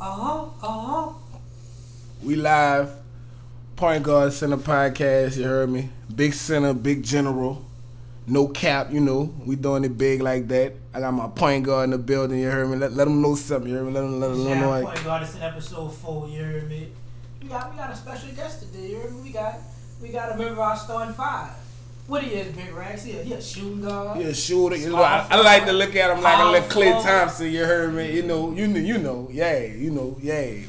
Uh huh. Uh huh. We live. Point Guard Center podcast, you heard me? Big center, big general. No cap, you know. We doing it big like that. I got my point guard in the building, you heard me? Let, let them know something, you heard me? Let them, let them, let them know. Yeah, like- point guard. It's in episode four. You heard me? We got we got a special guest today. You heard me? We got we got a member of our starting five. What he is, Big Rags? He a, he a shooting guard. He a shooter. You know, I, I like to look at him like a little Klay Powerful. Thompson. You heard me? You know, you know, you know, yeah, you know, yeah. yeah.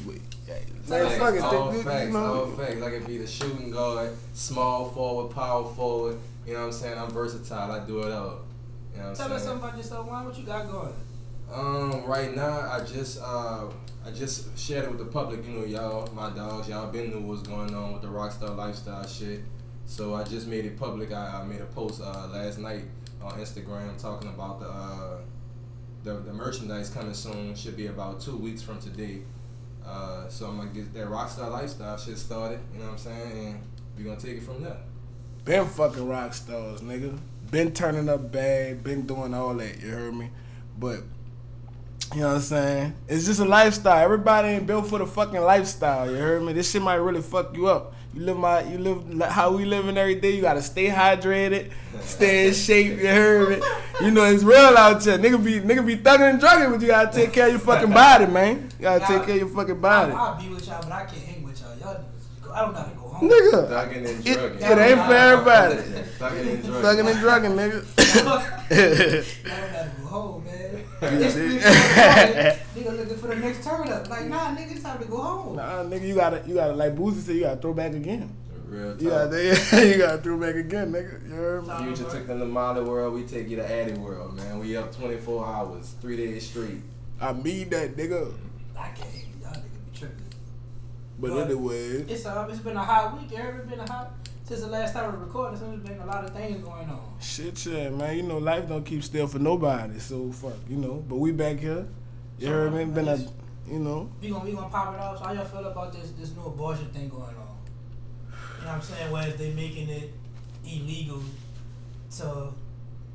Man, Facts, fuck it, all they- they- facts, you know. all facts. I can be the shooting guard, small forward, power forward. You know what I'm saying? I'm versatile. I do it all. You know what I'm Tell saying? us something about yourself. Why? What you got going? Um, right now, I just uh, I just shared it with the public. You know, y'all, my dogs, y'all been knew what's going on with the rockstar lifestyle shit. So I just made it public. I, I made a post uh, last night on Instagram talking about the, uh, the the merchandise coming soon. Should be about two weeks from today. Uh, so I'm gonna get that rockstar lifestyle shit started. You know what I'm saying? And we're gonna take it from there. Been fucking rock stars, nigga. Been turning up bad. Been doing all that. You heard me? But you know what I'm saying? It's just a lifestyle. Everybody ain't built for the fucking lifestyle. You heard me? This shit might really fuck you up. You live my, you live like how we living every day. You gotta stay hydrated, stay in shape. You heard me? You know it's real out here. Nigga be, nigga be thugging and drugging, but you gotta take care of your fucking body, man. You gotta take care of your fucking body, I'll, I'll be with y'all, but I can't hang with y'all. Y'all niggas, I don't know how to go home. nigga. Thugging and It, drugging. it ain't for everybody. Thugging and drugging. Thugging and drugging, nigga. Y'all don't gotta go home, man. This nigga nigga looking for the next turn up. Like, nah, nigga, it's time to go home. Nah, nigga, you gotta, you gotta, like Boozy said, you gotta throw back again. Real You talk. gotta, you gotta throw back again, nigga. You heard me? Future took them to Molly World, we take you to Addy World, man. We up 24 hours, three days straight. I mean that, nigga. I can't hang with y'all nigga be tripping. But But- anyway, It's uh, it's been a hot week. It's been a hot since the last time we recorded. So there's been a lot of things going on. shit, shit, man. You know, life don't keep still for nobody. So fuck, you know. But we back here. You heard me? Been a, you know. We gonna we gonna pop it off. So how y'all feel about this this new abortion thing going on? You know what I'm saying? Whereas they making it illegal to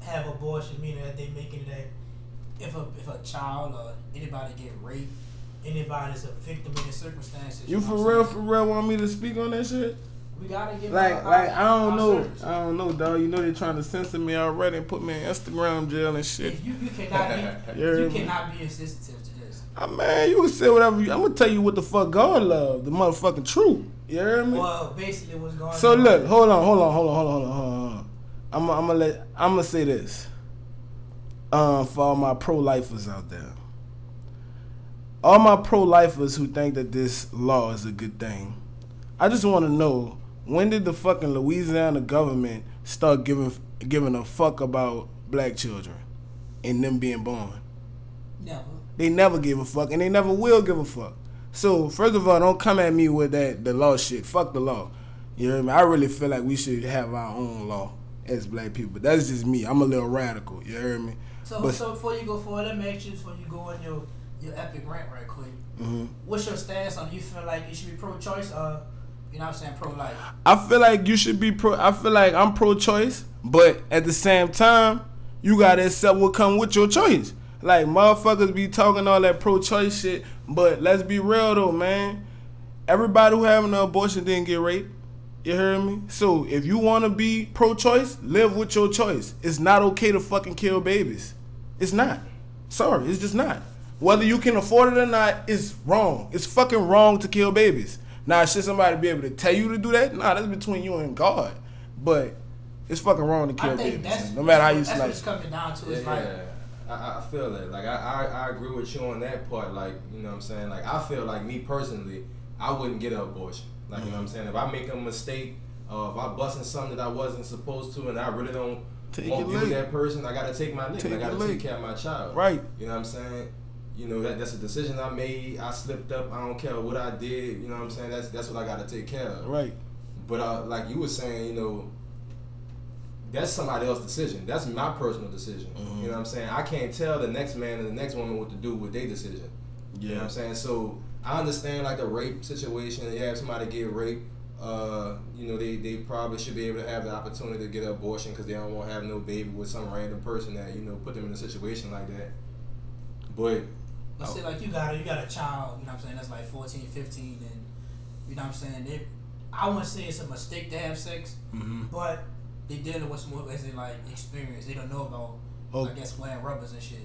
have abortion, meaning that they making it that if a if a child or anybody get raped, anybody a victim in the circumstances. You know for real, I'm for real want me to speak on that shit? We gotta give Like, our- like I don't know, service. I don't know, dog. You know they're trying to censor me already and put me in Instagram jail and shit. You, you cannot be Yeah, you cannot be insensitive to this. Ah, man, you can say whatever. You, I'm gonna tell you what the fuck God love, the motherfucking truth. You heard me? Well, basically, what's going So on? So look, hold on, hold on, hold on, hold on, hold on, hold on. Hold on. I'm, I'm gonna let, I'm gonna say this. Um, for all my pro-lifers out there, all my pro-lifers who think that this law is a good thing, I just want to know when did the fucking Louisiana government start giving giving a fuck about black children and them being born? Never. They never give a fuck, and they never will give a fuck. So first of all, don't come at me with that the law shit. Fuck the law. You know what I mean? I really feel like we should have our own law as black people. That's just me. I'm a little radical. You hear me? So, But- so before you go forward, let me ask you before you go on your your epic rant right quick. hmm What's your stance on? You feel like it should be pro-choice or you know what I'm saying pro-life? I feel like you should be pro. I feel like I'm pro-choice, but at the same time, you gotta accept what come with your choice. Like motherfuckers be talking all that pro-choice shit, but let's be real though, man. Everybody who having an abortion didn't get raped. You hear me? So if you wanna be pro-choice, live with your choice. It's not okay to fucking kill babies. It's not. Sorry, it's just not. Whether you can afford it or not, it's wrong. It's fucking wrong to kill babies. Now, should somebody be able to tell you to do that? Nah, that's between you and God. But it's fucking wrong to kill I think babies. No matter how you that's what it's slice. coming down to. Yeah, like I, I- I feel that. Like I, I, I agree with you on that part. Like you know what I'm saying. Like I feel like me personally, I wouldn't get an abortion. Like you know what I'm saying. If I make a mistake, uh, if I busting something that I wasn't supposed to, and I really don't Take won't your be with that person, I gotta take my lick. Take I gotta take lick. care of my child. Right. You know what I'm saying. You know that that's a decision I made. I slipped up. I don't care what I did. You know what I'm saying. That's that's what I gotta take care of. Right. But uh, like you were saying, you know, that's somebody else's decision. That's my personal decision. Mhm. You know what I'm saying? I can't tell the next man and the next woman what to do with their decision. You know what I'm saying? So I understand like the rape situation. Yeah, if somebody get raped, uh, you know, they, they probably should be able to have the opportunity to get an abortion because they don't want to have no baby with some random person that, you know, put them in a situation like that. But But say like you got a, you got a child, you know what I'm saying, that's like 14, 15, and you know what I'm saying, they, I wouldn't say it's a mistake to have sex, Mm-hmm. but they dealing with some as in like experience. They don't know about Oh. I guess wearing rubbers and shit.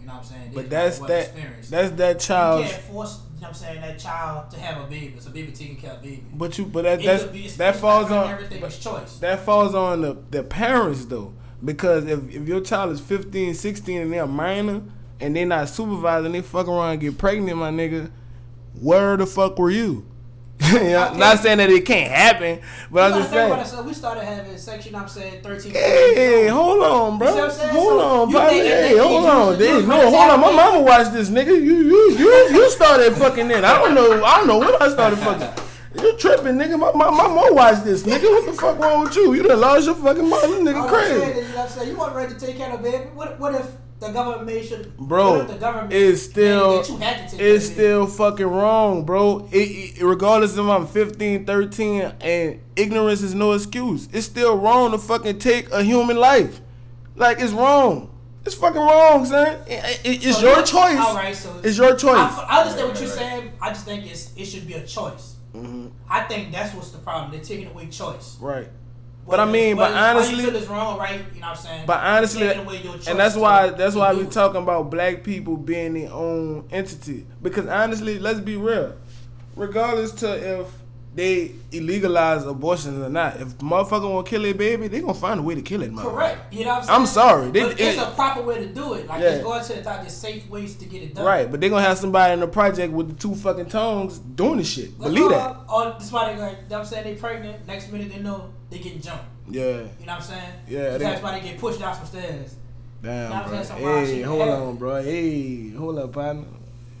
You know what I'm saying? They But that's that. experienced. That's that child. you can't force, you know what I'm saying, that child to have a baby. It's a baby taking care of baby. But you, but that that's, could be- it's- that falls on everything is choice. that falls on the, the parents though because if, if your child is 15 16 and they're a minor and they're not supervising they fuck around and get pregnant my nigga where the fuck were you you know, Okay. not saying that it can't happen but i'm just saying it, we started having sex, you know I'm saying, 13, Hey, hold on, bro. You see what I'm saying? Hold So, on, you partner. think that Hey, hold on. They, no, my hold on. My mama watched this, nigga. You, you, you, you started fucking in. I don't know. I don't know when I started fucking. You tripping, nigga. My, my, my mom watched this, nigga. What the fuck wrong with you? You done lost your fucking mother, nigga. All I'm saying Crazy. is, you know what I'm saying? You want ready to take care of baby. What, what if the government made sure, Bro, what if the government it's still made that you had to take it's of the baby? still fucking wrong, bro. It, it, regardless if I'm 15, 13, and ignorance is no excuse. It's still wrong to fucking take a human life. Like it's wrong. It's fucking wrong, son. It- it- it's So your choice. All right, so It's your choice. I, I understand what you're saying. I just think it's it should be a choice. Mhm. I think that's what's the problem. They're taking away choice. Right. But I mean, but whether it's- why honestly- you feel wrong, right? You know what I'm saying? But honestly, and that's why that's why we it. talking about black people being their own entity. Because honestly, let's be real. Regardless to if they illegalize abortions or not, if motherfucker want to kill a baby, they gonna find a way to kill it, motherfucker. Correct. You know what I'm saying? I'm sorry. They- but it's it- a proper way to do it. Like Yeah. it's going to the thought there's safe ways to get it done. Right, but they gonna have somebody in the project with the two fucking tongues doing the shit. Believe uh, that. Oh, or that's why they like, you know I'm saying they pregnant. Next minute they know they getting jumped. Yeah. You know what I'm saying? Yeah, That's why they get pushed down some stairs. Damn, bro. that's some wild Hey, hold on, bro. Hey, hold up, partner.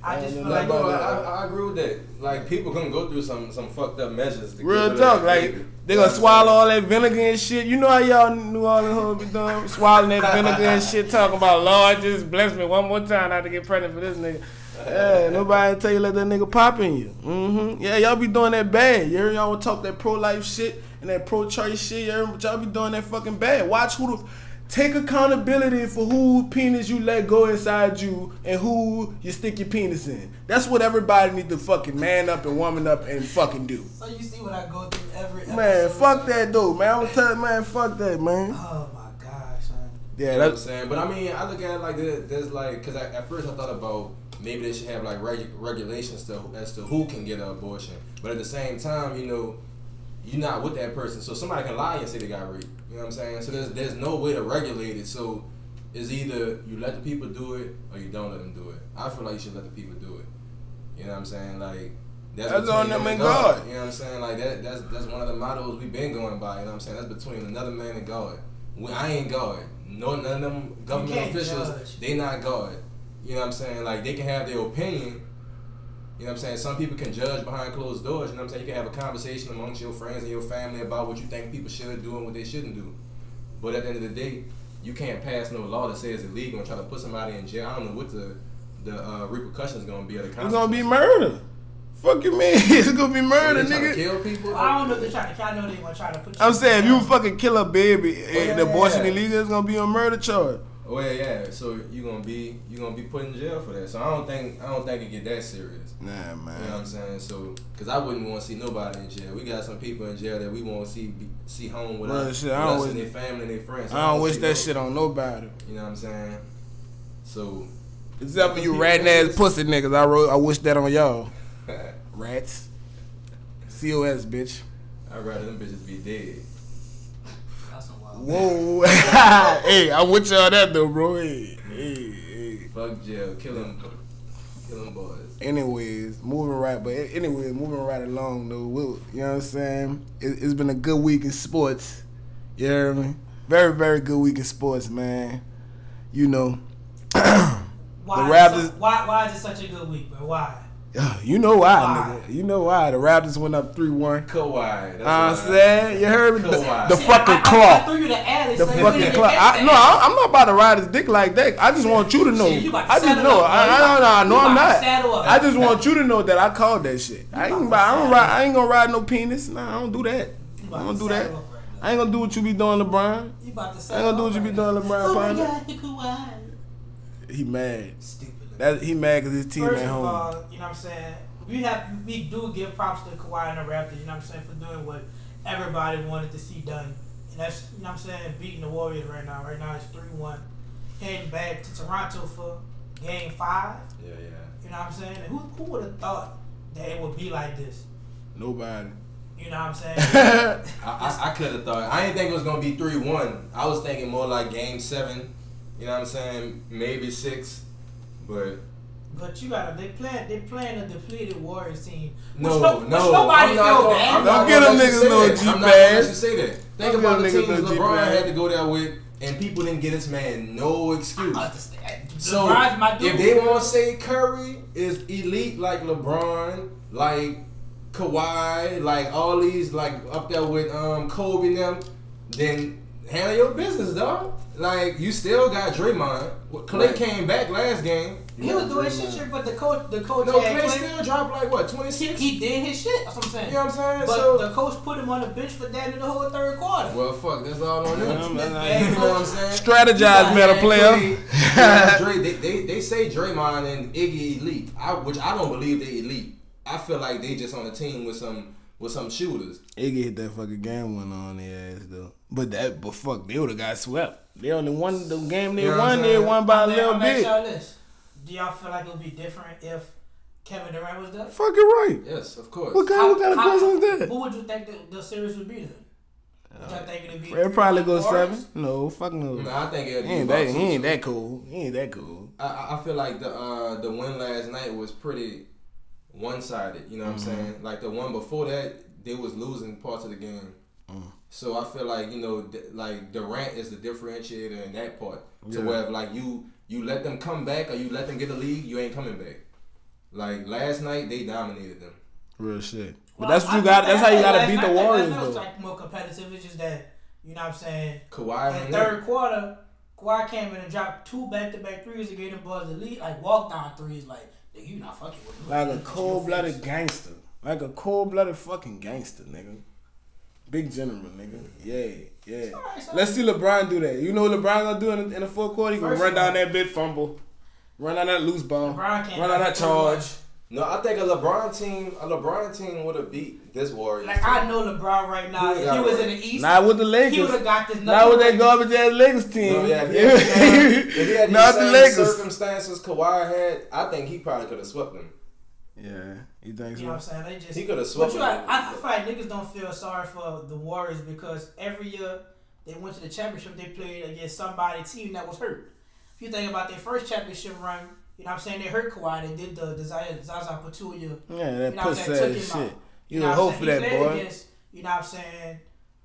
I just feel yeah, like Like, bro, about I. I agree with that. Like, people gonna go through some some fucked up measures. To Real of talk, like baby. they gonna know what I'm swallow all that vinegar and shit. You know how y'all New Orleans hood be doing, swallowing that vinegar and shit, talking about Lord just bless me one more time not to get pregnant for this nigga. Yeah, nobody tell you let that nigga pop in you. Mm-hmm. Yeah, y'all be doing that bad. You hear y'all talk that pro life shit and that pro choice shit. You hear, but y'all be doing that fucking bad. Watch who the. Take accountability for who penis you let go inside you and who you stick your penis in. That's what everybody need to fucking man up and woman up and fucking do. So you see what I go through every Man, fuck that dude, man. I'm gonna tell you, man, fuck that, man. Oh my gosh, man. Yeah, You know what I'm that's saying? But I mean, I look at it like this, there's like, because at first I thought about maybe they should have like regu- regulations to, as to who can get an abortion. But at the same time, you know, you're not with that person. So somebody can lie and say they got raped. You know what I'm saying? So there's there's no way to regulate it. So it's either you let the people do it or you don't let them do it. I feel like you should let the people do it. You know what I'm saying? Like that's, That's between on them and God. God. You know what I'm saying? Like that that's that's one of the mottos we've been going by. You know what I'm saying? That's between another man and God. We, I ain't God. No, none of them government officials, judge. they not God. You know what I'm saying? Like they can have their opinion. You know what I'm saying? Some people can judge behind closed doors. You know what I'm saying? You can have a conversation amongst your friends and your family about what you think people should do and what they shouldn't do. But at the end of the day, you can't pass no law that says illegal and try to put somebody in jail. I don't know what the the uh, repercussions gonna be. Or the it's gonna be murder. Fuck you, man. It's gonna be murder, they tryna nigga. Kill people. I don't know if they're trying to. I know they want to try to put. I'm saying if you fucking kill a baby and the abortion Yeah. illegal, it's gonna be a murder charge. Oh yeah, yeah. So you gonna be you gonna be put in jail for that. So I don't think I don't think it get that serious. Nah, man. You know what. I'm saying? So, cause I wouldn't want to see nobody in jail. We got some people in jail that we want to see be, see home with us, shit, with I don't wish- and their family and their friends. So I don't wish that those- shit on nobody. You know what I'm saying? So, Except for you ratting ass pussy niggas. I wrote. I wish that on y'all. Rats. COS, bitch. I'd rather them bitches be dead. That's some wild. Whoa. hey, I'm with y'all that though, bro. Hey, hey, hey. Fuck jail, kill them, kill them boys. Anyways, moving right, but anyways, moving right along though. We'll, you know what I'm saying? It, it's been a good week in sports. You hear me? Very, very good week in sports, man. You know, Why, The Raptors- so- why, why is it such a good week, bro? Why? You know why, Why? nigga. You know why. The Raptors went up three one. Kawhi. That's I'm why. saying, you heard me. The, Kawhi. the See, fucking I, I, I threw you the alley. The so you fucking didn't claw. I, no, I, I'm not about to ride his dick like that. I just want you to know. Shit, you I just saddle know. up, I, bro. I, You no, no, about- no, you I'm not. saddle. I just want you to know that I called that shit. I ain't, about I don't ride. I ain't gonna ride no penis. Nah, I don't do that. I about don't to do that. saddle up right now. I ain't gonna do what you be doing, LeBron. You about to I ain't gonna do what you be doing, LeBron. Oh my partner. God, Kawhi. He mad. Stupid That he mad because his team First at of home. all, you know what I'm saying? We have we do give props to Kawhi and the Raptors, you know what I'm saying, for doing what everybody wanted to see done. And that's you know what I'm saying, beating the Warriors right now. Right now it's three one. Heading back to Toronto for game five. Yeah, yeah. You know what I'm saying? And who who would have thought that it would be like this? Nobody. You know what I'm saying? I, I, I could have thought. I didn't think it was gonna be three one. I was thinking more like game seven. You know what I'm saying? Maybe six. But But you gotta they playing they playing a depleted Warriors team. Which no, no, no. which nobody I'm not feel gonna- bad. I'm Don't get gonna them niggas no that. G I'm not pass. you say that. Think Don't about the teams no G LeBron had to go there with, and people didn't get this man no excuse. I understand. So my dude. if they want to say Curry is elite like LeBron, like Kawhi, like all these like up there with um Kobe and them, then handle your business, dog. Like you still got Draymond. Klay Right. came back last game. he was doing shit, shit, but the coach, the coach No, had Klay Klay- still dropped like what twenty six. He did his shit. That's what I'm saying. You know what I'm saying? But so the coach put him on the bench for that in the whole third quarter. well, fuck, that's all on them. Yeah, man, I- you know what I'm saying? Strategize, man, a And player. Klay- Dre, they, they, they say Draymond and Iggy elite, I, which I don't believe they elite. I feel like they just on a team with some with some shooters. Iggy hit that fucking game winner on their ass though. But that, but fuck, they would have got swept. They only won the game they You know won. They won by a I'm little gonna bit. y'all this: Do y'all feel like it would be different if Kevin Durant was there? Fucking right. Yes, of course. What kind, what kind of How- question is that? Who would you think the, the series would be then? Would y'all think it'd be? It probably go Warriors? seven. No, fuck no. Nah, I think it'd He ain't about that. He ain't that cool. He ain't that cool. I- I, I feel like the uh, the win last night was pretty one sided. You know what Mm-hmm. I'm saying? Like the one before that, they was losing parts of the game. Mm. So I feel like you know, th- like Durant is the differentiator in that part. To Yeah. where if, like you you let them come back or you let them get the lead, you ain't coming back. Like last night, they dominated them. Real shit. But that's what I you got. That's how you got to beat the night- last Warriors night was though. like more competitive. It's just that you know what I'm saying. Kawhi In the in. third quarter, Kawhi came in and dropped two back-to-back threes to get the Bulls the lead, like walk down threes, like nigga, you not fucking with me. Like a cold blooded gangster. Like a cold blooded fucking gangster, nigga. Big general, nigga. Yeah, yeah. Alright, so- Let's see LeBron do that. You know what LeBron gonna do in the, in the fourth quarter? He gonna run down that bit fumble, run down that loose ball, run down that charge. No, I think a LeBron team, a LeBron team would have beat this Warriors. Like team. I know LeBron right now. Who If he was right? in the East, Not with the Lakers. he would Lakers. have got this. Not with that garbage ass Lakers team. No, yeah, if he had, if he had Not the the Lakers. circumstances Kawhi had, I think he probably could have swept them. Yeah, you think You know what I'm saying? They just He could have swept. But you them. got, I, I feel like niggas don't feel sorry for the Warriors because every year they went to the championship, they played against somebody team that was hurt. If you think about their first championship run, you know what I'm saying? They hurt Kawhi. They did the, desire Zaza Zaza Pachulia. Yeah, that You know what I'm pussy saying? Took ass him shit. out. You know know, what hope I'm for that boy. Against, you know what I'm saying?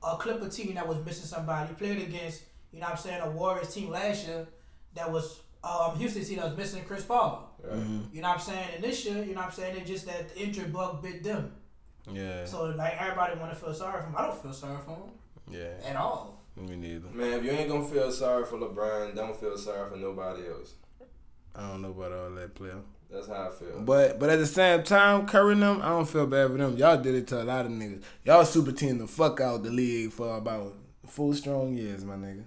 A Clipper team that was missing somebody. He played against, you know what I'm saying, a Warriors team last year that was um, Houston team that was missing Chris Paul. Mm-hmm. You know what I'm saying? And this year, you know what I'm saying, it's just that the injury bug bit them. Yeah, So like everybody want to feel sorry for him. I don't feel sorry for him yeah. at all. Me neither. Man, if you ain't gonna feel sorry for LeBron, don't feel sorry for nobody else. I don't know about all that player. That's how I feel. But but at the same time, Curry them, I don't feel bad for them. Y'all did it to a lot of niggas. Y'all super team the fuck out the league for about full strong years, my nigga.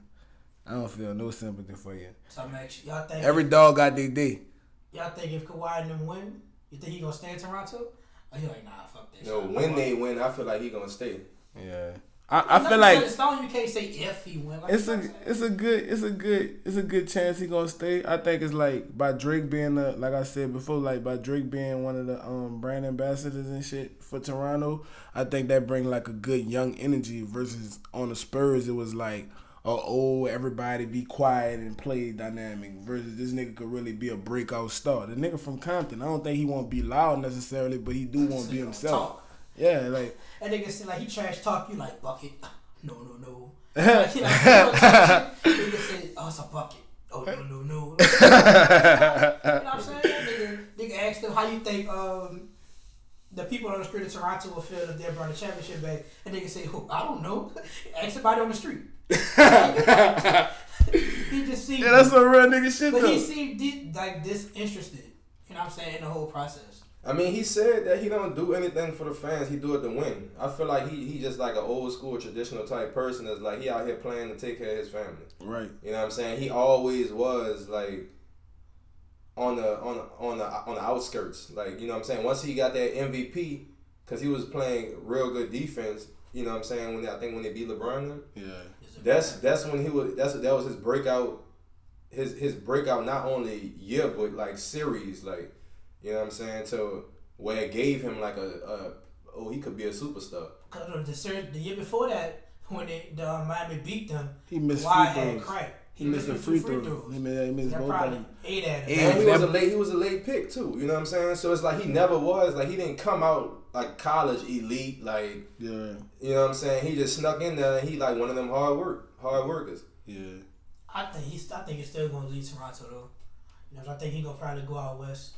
I don't feel no sympathy for you. So I'm actually y'all think Every dog got their day. Y'all think if Kawhi and them win, you think he gonna stay in Toronto? Or he like nah, fuck that. no, shit. when they win, I feel like he gonna stay. Yeah. I, I feel like set in stone, you can't say if he win. Like, it's a what I'm saying? it's a good it's a good it's a good chance he gonna stay. I think it's like by Drake being the like I said before, like by Drake being one of the um brand ambassadors and shit for Toronto. I think that bring like a good young energy versus on the Spurs. It was like a oh everybody be quiet and play dynamic versus this nigga could really be a breakout star. The nigga from Compton, I don't think he won't be loud necessarily, but he do want to be Talk. himself. Yeah, like That nigga say like he trash talk you like bucket. No no no. like, he like, you know, nigga say oh it's a bucket. Oh no no no. you know what I'm saying? Nigga, nigga asked him how you think um the people on the street of Toronto will feel if they brought the championship back. And nigga say, oh, I don't know. Ask somebody on the street. He just seemed yeah, that's some real nigga shit but though. he seemed di- like disinterested. You know what I'm saying, in the whole process. I mean, he said that he don't do anything for the fans. He do it to win. I feel like he he just like an old school traditional type person. That's like he out here playing to take care of his family. Right. You know what I'm saying? He always was like on the on the, on the on the outskirts. Like you know what I'm saying. Once he got that MVP, because he was playing real good defense. You know what I'm saying. When they, I think when they beat LeBron, them, Yeah. That's that's when he was. That's that was his breakout. His his breakout not only year but like series. Like you know what I'm saying. So where it gave him like a, a oh he could be a superstar. Cause the ser- the year before that, when they, the uh, Miami beat them, He missed Kawhi free had throws. cracked. He missed the two free throw. He missed, he missed That both of probably them. ate at him. And And he was a late he was a late pick too. You know what I'm saying? So it's like he never was like he didn't come out like college elite like Yeah. you know what I'm saying. He just snuck in there and he like one of them hard work hard workers. Yeah. I think he's. I think he's still gonna leave Toronto though. You know, I think he gonna probably go out west.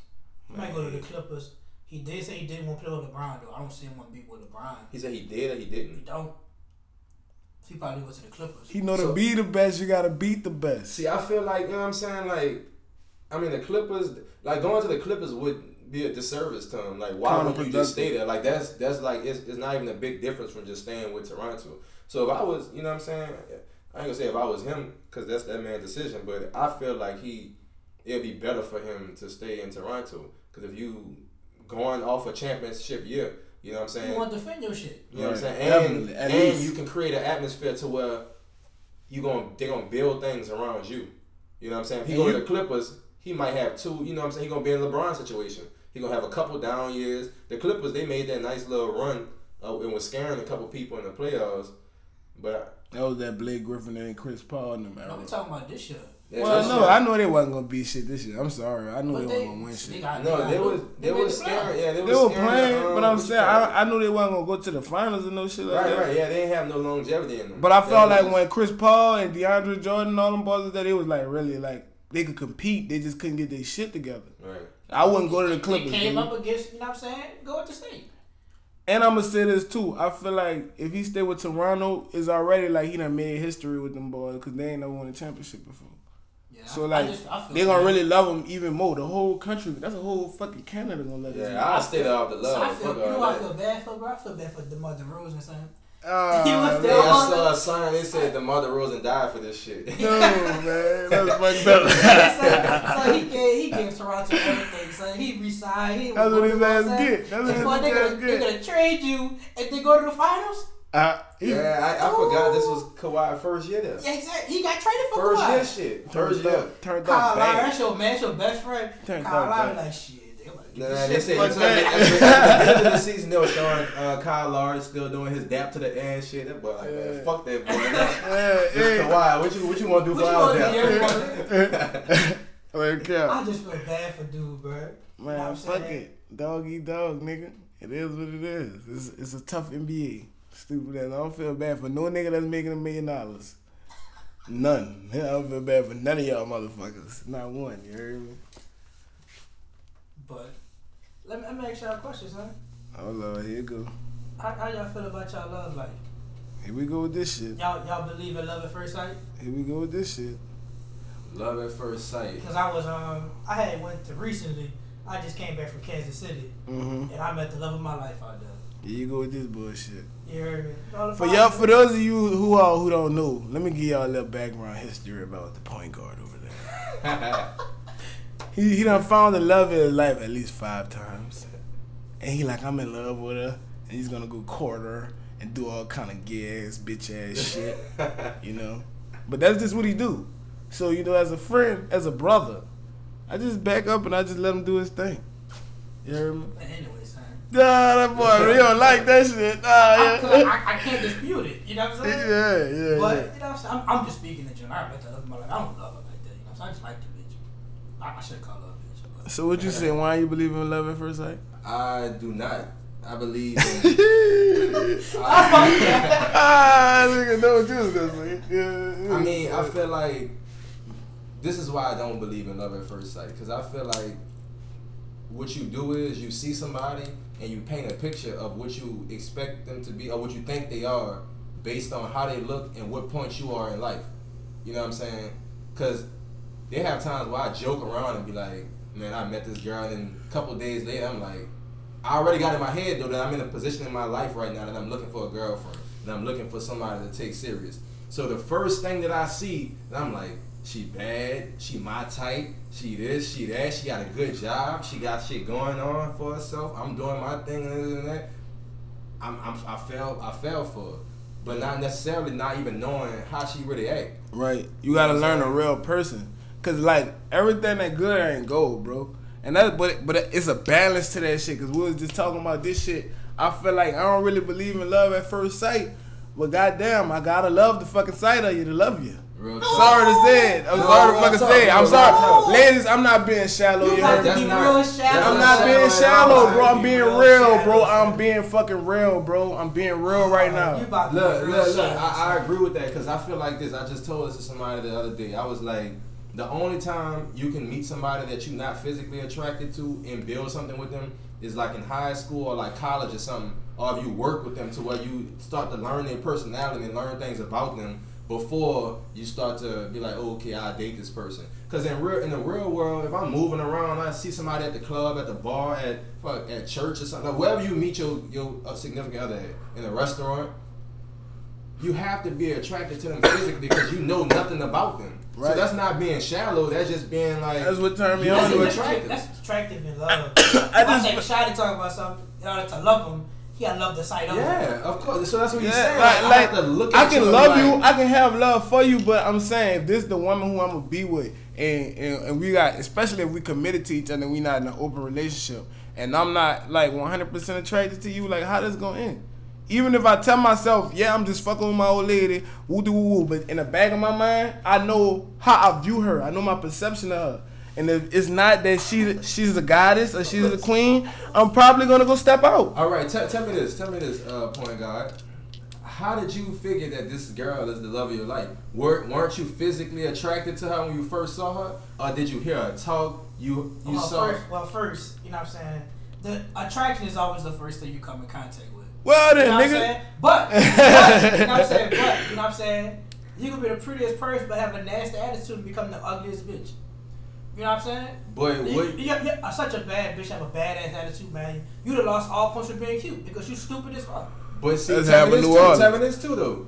He might go to the Clippers. He did say he didn't want to play with LeBron though. I don't see him want to be with LeBron. He said he did or he He didn't. He don't. He probably go to the Clippers. He know So- to be the best, you gotta beat the best. See, I feel like you know what I'm saying. Like, I mean, the Clippers, like going to the Clippers would be a disservice to him. Like, why would you just stay there? Like, that's that's like it's, it's not even a big difference from just staying with Toronto. So if I was, you know what I'm saying, I ain't gonna say if I was him because that's that man's decision. But I feel like he, it'd be better for him to stay in Toronto because if you going off a championship year, you know what I'm saying. You want to defend your shit. You know what I'm saying? And, at and you can create an atmosphere to where you going they're gonna build things around you. You know what I'm saying? If he And go to the Clippers, he might have two, you know what I'm saying? He gonna be in LeBron situation. He gonna have a couple down years. The Clippers, they made that nice little run uh, and was scaring a couple people in the playoffs. But That was that Blake Griffin and Chris Paul and them No, era. we talking about this year. yeah, Well, no, shit- I know they wasn't gonna be shit this year. I'm sorry, I knew But they, they, wasn't gonna win they shit. got, no, got- they was they made was the scaring. Yeah, they They was were playing, but I'm saying? I, I knew they wasn't gonna go to the finals and no shit like Right, that. right, right, yeah, they didn't have no longevity in them. But I They felt was- like when Chris Paul and DeAndre Jordan and all them boys that it was like really like they could compete, they just couldn't get their shit together. right. I wouldn't go to the They Clippers. came dude. up against, you know what I'm saying? Go with the state. And I'm gonna say this too. I feel like if he stay with Toronto, it's already like he done made history with them boys because they ain't never won a championship before. Yeah, So like I just, I feel they gonna bad. really love him even more. The whole country, that's a whole fucking Canada gonna let us. Yeah, I stay there off the So I love. feel, Fuck you know what I feel bad for, bro? I feel bad for DeMar DeRozan, son. Ah, He was man. there. Yeah, I saw a sign. They said the Mother Rosen died for this shit. No man, that's fucked so, up. so he gave he gave Toronto everything. So he resigned. He That's what his you know ass I'm get. That's what his boy, they ass gonna, they get. gonna trade you if they go to the finals. Uh, he Yeah, I, I forgot this was Kawhi first year there. Yeah, exactly. He got traded for First Kawhi. year shit. First turned year. up, turned Kyle up Lowry, that's your man, that's your best friend. Turned Kyle out Lowry, bad. like shit. They about to Nah, get nah, this they shit said Fuck at the end of the season they were showing uh, Kyle Lowry still doing his dap to the end shit. That boy like, man, fuck that boy. Yeah, yeah. Kawhi, what you what you want to do What for you our wanna do, dap? everybody? Like, I just feel bad for dude, bro. Man, Know I'm fuck saying? it. Dog eat dog, nigga. It is what it is. It's, it's a tough NBA. Stupid ass. I don't feel bad for no nigga that's making a million dollars. None. I don't feel bad for none of y'all motherfuckers. Not one. You heard me? But let me, let me ask y'all a question, son. Oh Lord, here you go. How, how y'all feel about y'all love life? Here we go with this shit. Y'all y'all believe in love at first sight? Here we go with this shit. Love at first sight. Because I was um I had went to recently. I just came back from Kansas City Mm-hmm. and I met the love of my life out there. Here you go with this bullshit. You heard me? All the For fine- y'all, for those of you who are who don't know, let me give y'all a little background history about the point guard over there. He he done found the love of his life at least five times, and he like I'm in love with her, and he's gonna go court her and do all kind of gay ass bitch ass shit, you know. But that's just what he do. So you know, as a friend, as a brother, I just back up and I just let him do his thing. You heard me? Anyway, son. Nah, that boy, he don't like that shit. Nah, I, yeah. I, I can't dispute it. You know what I'm saying? Yeah, yeah, But yeah. you know what I'm saying? I'm, I'm just speaking in general. I met the love my life. I don't love her like that. You know what I'm saying? I just like the bitch. I, I should call her a bitch. So what you say? Why you believe in love at first sight? I do not. I believe in. ah, nigga, know what you was gonna say. Yeah. I mean, I feel like this is why I don't believe in love at first sight because I feel like what you do is you see somebody and you paint a picture of what you expect them to be or what you think they are based on how they look and what point you are in life. You know what I'm saying? Because they have times where I joke around and be like, man, I met this girl, and then a couple days later, I'm like, I already got in my head though that I'm in a position in my life right now that I'm looking for a girlfriend and I'm looking for somebody to take serious. So the first thing that I see, and I'm like, she bad, she my type, she this, she that, she got a good job, she got shit going on for herself. I'm doing my thing and that. I'm, I'm I fell I fell for her, but not necessarily not even knowing how she really act. Right. You gotta You know what I'm learn a real person. Cause like everything that good ain't gold, bro. And that but but it's a balance to that shit. Cause we was just talking about this shit. I feel like I don't really believe in love at first sight. But goddamn, I gotta love the fucking sight of you to love you. Real Sorry to say it. I'm No, sorry to fucking talk, say it. I'm real sorry. talk. Ladies, I'm not being shallow. You You got heard to me? be That's real not- shallow. I'm not not being shallow at shallow, all. bro. I'm You being real real, shallow, bro. son. I'm being fucking real, bro. I'm being real right You now. about to Look, look, look. I, I agree with that because I feel like this. I just told this to somebody the other day. I was like, the only time you can meet somebody that you're not physically attracted to and build something with them is like in high school or like college or something, or if you work with them to where you start to learn their personality and learn things about them before you start to be like, oh, okay, I'll date this person. Because in real in the real world, if I'm moving around, I see somebody at the club, at the bar, at fuck, at church or something, like wherever you meet your your significant other at, in a restaurant, you have to be attracted to them physically because you know nothing about them. Right. So that's not being shallow. That's just being like. That's what turned me on know to what it. attractive. That's attractive in love. I I just- just take a shot to talk about something in order to love him. He gotta love the sight of him. yeah, of course. So that's what Yeah, he's saying. like, I have to look I can you love be you, I can have love for you, but I'm saying if this is the woman who I'm gonna be with, and, and and we got, especially if we committed to each other, and we not in an open relationship, and I'm not like 100 percent attracted to you, like how this gonna end? Even if I tell myself, yeah, I'm just fucking with my old lady, woo doo woo woo, but in the back of my mind, I know how I view her. I know my perception of her. And if it's not that she she's a goddess or she's a queen, I'm probably gonna go step out. All right, tell tell me this. Tell me this, uh, point guard. How did you figure that this girl is the love of your life? Were, weren't you physically attracted to her when you first saw her, or did you hear her talk? You you well, saw. first, well, first, you know what I'm saying? The attraction is always the first thing you come in contact with. Well You then, know what I'm nigga. saying? But, but, you know what I'm saying? But, you know what I'm saying? You can be the prettiest person, but have a nasty attitude and become the ugliest bitch. You know what I'm saying? But You, what? you, you, such a bad bitch have a bad ass attitude, man. You'd have lost all points for being cute because you're stupid as fuck. But see, That's tell me happened this to too. us. Tell me this too, though.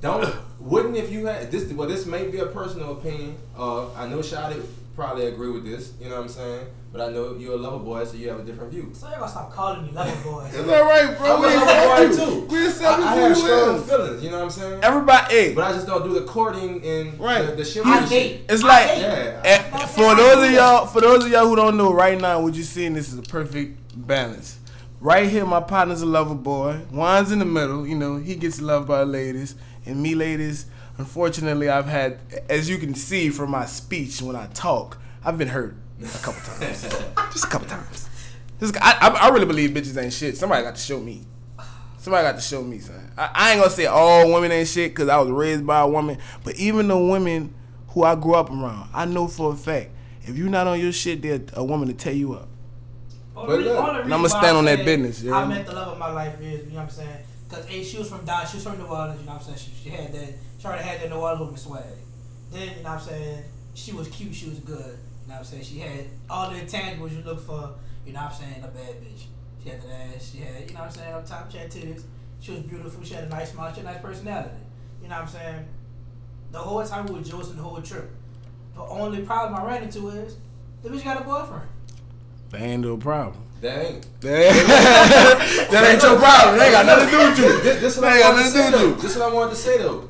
Don't wouldn't if you had this? Well, this may be a personal opinion. Uh, I know Shadi probably agree with this. You know what I'm saying? But I know you're a lover boy, so you have a different view. So you're gonna stop calling me lover boy. It's all right, bro. I'm We a accept lover you. boy too. We I, accept I you have strong you. feelings. You know what I'm saying? Everybody, hey, But I just don't do the courting and Right. the, the shit. I shit. date. It's like- date. Yeah. eh, for those of y'all, for those of y'all who don't know, right now, what you're seeing, this is a perfect balance. Right here, my partner's a lover boy. Juan's in the middle. You know, he gets loved by ladies, and me, ladies. Unfortunately, I've had, as you can see from my speech when I talk, I've been hurt a couple times, just a couple times. This, I, I, I really believe bitches ain't shit. Somebody got to show me. Somebody got to show me, son. I, I ain't gonna say all women ain't shit because I was raised by a woman, but even the women who I grew up around, I know for a fact if you're not on your shit, there's a woman to tear you up. But look, and I'ma stand I on that business, you I hear me? met the love of my life is, you know what I'm saying? Because A, she was from Don, she was from New Orleans, you know what I'm saying? She, she had that, she had that New Orleans woman swag. Then, you know what I'm saying? She was cute, she was good, you know what I'm saying? She had all the intangibles you look for, you know what I'm saying, a bad bitch. She had that ass, she had, you know what I'm saying, up top, she had titties. She was beautiful, she had a nice smile, she had a nice personality. You know what I'm saying? The whole time we were Jules and the whole trip. The only problem I ran into is, the bitch got a boyfriend. That ain't no problem. That ain't. That, that ain't your problem. That ain't got nothing to do with you. This, this what I ain't got nothing to do with you. This is what I wanted to say though.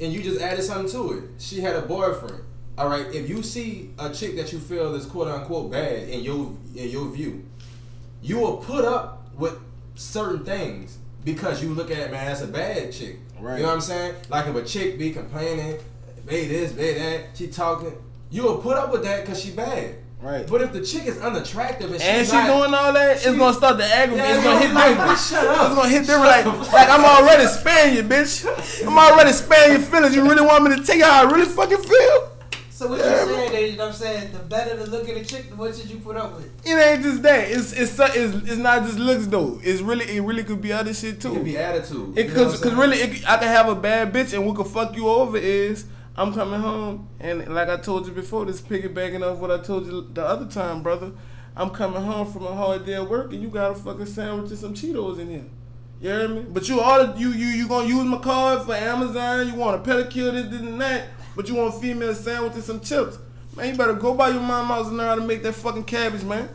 And you just added something to it. She had a boyfriend. All right. If you see a chick that you feel is quote unquote bad in your in your view, you will put up with certain things because you look at man that's a bad chick. Right. You know what I'm saying? Like if a chick be complaining, babe this, babe that, she talking, you will put up with that because she bad. Right. But if the chick is unattractive and, And she's she not, doing all that, it's gonna start to aggravate. Yeah, it's gonna hit like, different. shut up. It's gonna hit different. Like, like I'm already sparing you, bitch. I'm already sparing your feelings. You really want me to tell you how I really fucking feel? So what Yeah, you saying is, you know what I'm saying, the better the look of the chick, the more shit you put up with. It ain't just that. It's it's it's, it's not just looks though. It's really it really could be other shit too. It too. could be attitude. It You cause, cause really it, I can have a bad bitch and what could fuck you over is I'm coming home and like I told you before, this piggybacking off what I told you the other time, brother. I'm coming home from a hard day of work and you got a fucking sandwich and some Cheetos in here. You hear me? But you order you you you gonna use my card for Amazon. You want a pedicure, this, this and that. But you want a female sandwich and some chips. Man, you better go by your mom house and learn how to make that fucking cabbage, man.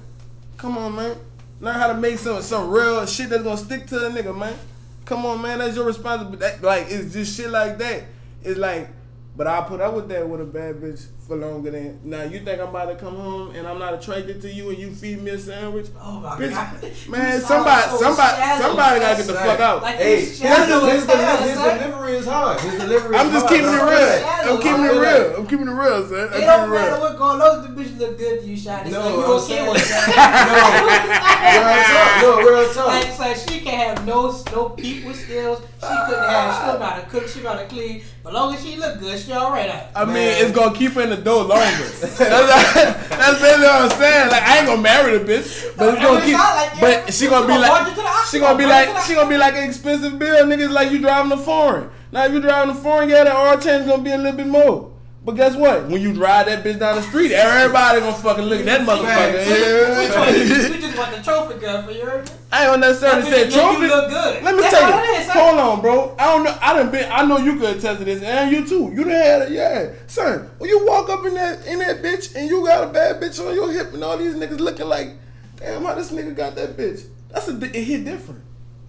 Come on, man. Learn how to make some some real shit that's gonna stick to a nigga, man. Come on, man. That's your responsibility. Like it's just shit like that. It's like, but I put up with that with a bad bitch for longer than now. You think I'm about to come home and I'm not attracted to you and you feed me a sandwich? Oh my Bitch, god. man, You somebody, so somebody, shallow, somebody gotta get son. the fuck out. Like Hey, you his, shallow his, as hell, his delivery is hard. His delivery. I'm is just hard. keeping it real. I'm keeping it real. I'm keeping it real, son. I'm It don't matter what going on. The bitches look good to you, shot. No, like, you I'm okay with saying- that? Real talk. No, real talk. Like, it's like she can have no no people skills. She couldn't have. She don't know how to cook. She know how to clean. But long as she look good, she alright. I mean, it's gonna keep her in the door longer. that's, that's basically what I'm saying. Like, I ain't gonna marry the bitch, but it's gonna keep. like, But she gonna be gonna like, you to the house, she gonna be like, she gonna be like an expensive bill. Niggas like you driving a foreign. Now, if you driving a foreign, yeah, the oil change gonna be a little bit more. But guess what? When you drive that bitch down the street, everybody gonna fucking look at that motherfucker. Which one? Yeah. We just want the trophy girl for you. heard me? I ain't necessarily That say trophy. you look good. Let me That's tell all you. it is, son. Hold on, bro. I don't know. I done been. I know you could attest to this, and you too. You done had it, yeah, son. When you walk up in that in that bitch, and you got a bad bitch on your hip, and all these niggas looking like, damn, how this nigga got that bitch? That's a. It hit different.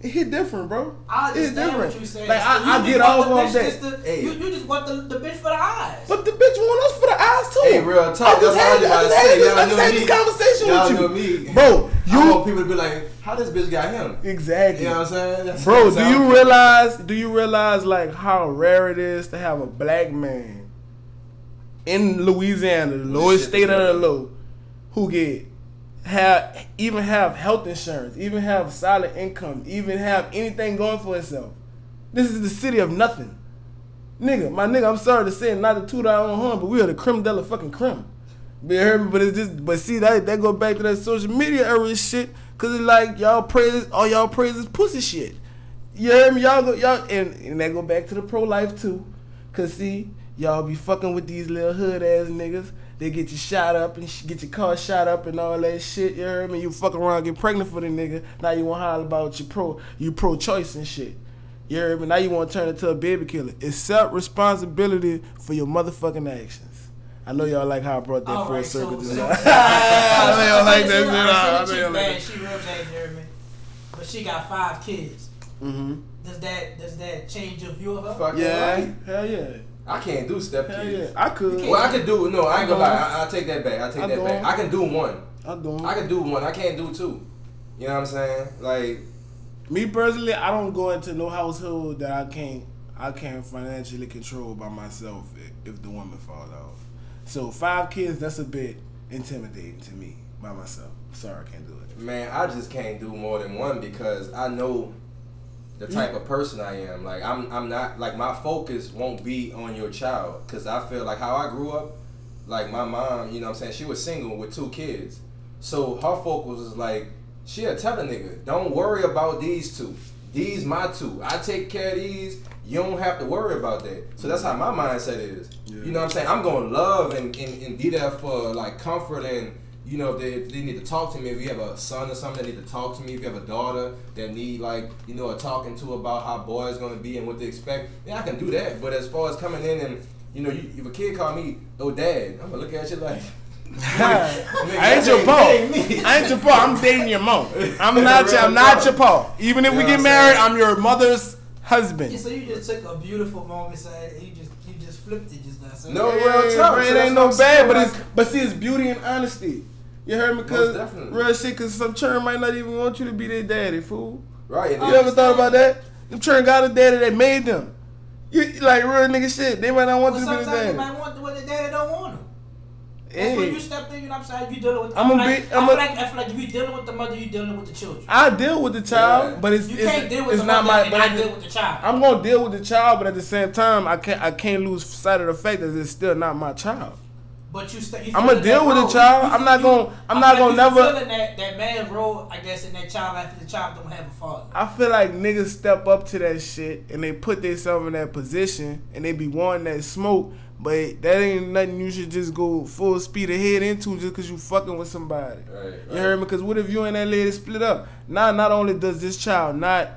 It hit different, bro. I It hit understand what you're saying. Like So I, you I just get want off the on bitch that. just to- Hey. You, you just want the, the bitch for the eyes. But the bitch want us for the eyes too. Hey, real talk. I just That's had, I I just had, this, Y'all I just had this conversation Y'all with you, know me. bro. I want You people to be like, how this bitch got him? exactly. You know what I'm saying? That's- Bro, do you I'm- realize? Do you realize like how rare it is to have a black man in Louisiana, the lowest state of the together. low, who get have even have health insurance, even have solid income, even have anything going for itself. This is the city of nothing, nigga. My nigga, I'm sorry to say, not to toot our own horn, but we are the creme de la fucking creme. You heard me? But it's just, but see that that go back to that social media era shit, cause it's like y'all praise, all y'all praise is pussy shit. You me? Y'all go, y'all, and, and that go back to the pro life too, cause see, y'all be fucking with these little hood ass niggas. They get you shot up and sh- get your car shot up and all that shit. You heard me? You fuck around, get pregnant for the nigga. Now you want to holler about your pro, you pro choice and shit. You heard me? Now you want to turn into a baby killer. Accept responsibility for your motherfucking actions. I know y'all like how I brought that All full right, circle. so- to so- that. I know y'all like that so- shit. so I the know chick y'all like bad, that. She real bad, Jeremy. But she got five kids. Mhm. Does that does that change your view of her? Fuck Yeah, yeah. hell yeah, I can't do step hell kids. yeah. I could. Well, I could do no. I ain't gonna lie. I, I'll take that back. I'll take I that back. I can do one. I don't. I can do one. I can't do two. You know what I'm saying? Like, Me personally, I don't go into no household that I can't I can't financially control by myself if, if the woman fall off. So five kids, that's a bit intimidating to me by myself. Sorry, I can't do it. man, I just can't do more than one because I know the type of person I am. Like, I'm, I'm not like my focus won't be on your child because I feel like how I grew up. Like my mom, you know what I'm saying? She was single with two kids. So her focus was like, she'll tell a nigga, don't worry about these two. These my two. I take care of these. You don't have to worry about that. So that's how my mindset is. Yeah. You know what I'm saying? I'm gonna love and, and, and be there for like comfort and you know if they, if they need to talk to me. If you have a son or something that need to talk to me. If you have a daughter that need like you know a talking to about how boys gonna be and what they expect, yeah, I can do that. But as far as coming in and you know, you, if a kid call me, oh dad, I'm gonna look at you like. I ain't your Nigga, paw. ain't. I ain't your paw. I'm dating your mom. I'm not. Your, I'm not your paw. Even if You we get I'm married, saying? I'm your mother's Yeah, husband. so you just took a beautiful moment, son, and you just you just flipped it just now. son. No, Hey, real talk. bro, So it ain't no bad, but it's but see, it's beauty and honesty. You heard me? Cause real shit. Cause some churn might not even want you to be their daddy, fool. Right. You ever thought about that? Them churn got a daddy that made them. You like real nigga shit. They might not want But you to be sometimes their you daddy. might want what the daddy don't want him. That's when you step in, you know what I'm saying? You dealing with I'm I a feel like, big- I I'm feel a- like I feel like if you dealing with the mother, you dealing with the children. I deal with the child, Yeah. but it's You it's, can't deal with it's the not mother my. But not at deal with the child. I'm gonna deal with the child, but at the same time, I can't I can't lose sight of the fact that it's still not my child. But you, st- you I'ma deal with the role. child. You- I'm not you- gonna- I'm not feel gonna never- that that man's role, I guess, in that child life, if the child don't have a father. I feel like niggas step up to that shit and they put themselves in that position and they be wanting that smoke, but that ain't nothing you should just go full speed ahead into just because you fucking with somebody. Right, You heard me? Because what if you and that lady split up? Now, not only does this child not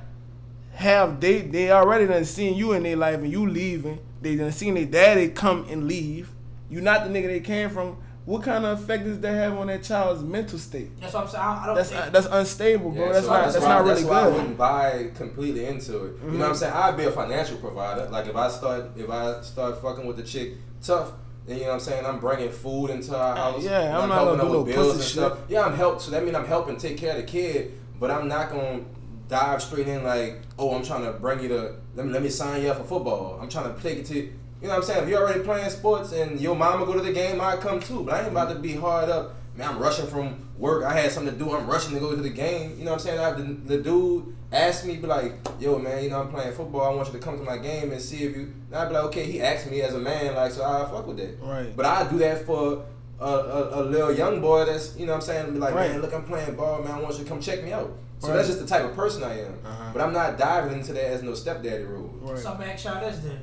have they they already done seen you in their life and you leaving. They done seen their daddy come and leave. You not the nigga they came from. What kind of effect does that have on that child's mental state? That's what I'm saying. I, I don't That's think. that's unstable, bro. Yeah, that's so not that's why, not that's really good. I wouldn't buy completely into it. You Mm-hmm. know what I'm saying? I'd be a financial provider. Like if I start if I start fucking with the chick tough, then you know what I'm saying? I'm bringing food into our house. yeah, and I'm not helping gonna do no bills and shit. stuff. Yeah, I'm help. So that means I'm helping take care of the kid, but I'm not gonna dive straight in like, oh, I'm trying to bring you to let me let me sign you up for football. I'm trying to take it to. You know what I'm saying? If you're already playing sports and your mama go to the game, I come too. But I ain't about to be hard up. Man, I'm rushing from work. I had something to do. I'm rushing to go to the game. You know what I'm saying? I, the, the dude asked me, be like, yo, man, you know, I'm playing football. I want you to come to my game and see if you. And I'd be like, okay, he asked me as a man, like, so I fuck with that. Right. But I do that for a, a, a little young boy that's, you know what I'm saying? Be like, Right. man, look, I'm playing ball, man. I want you to come check me out. So Right. that's just the type of person I am. Uh-huh. But I'm not diving into that as no stepdaddy role. Right. So I'm gonna ask y'all this then.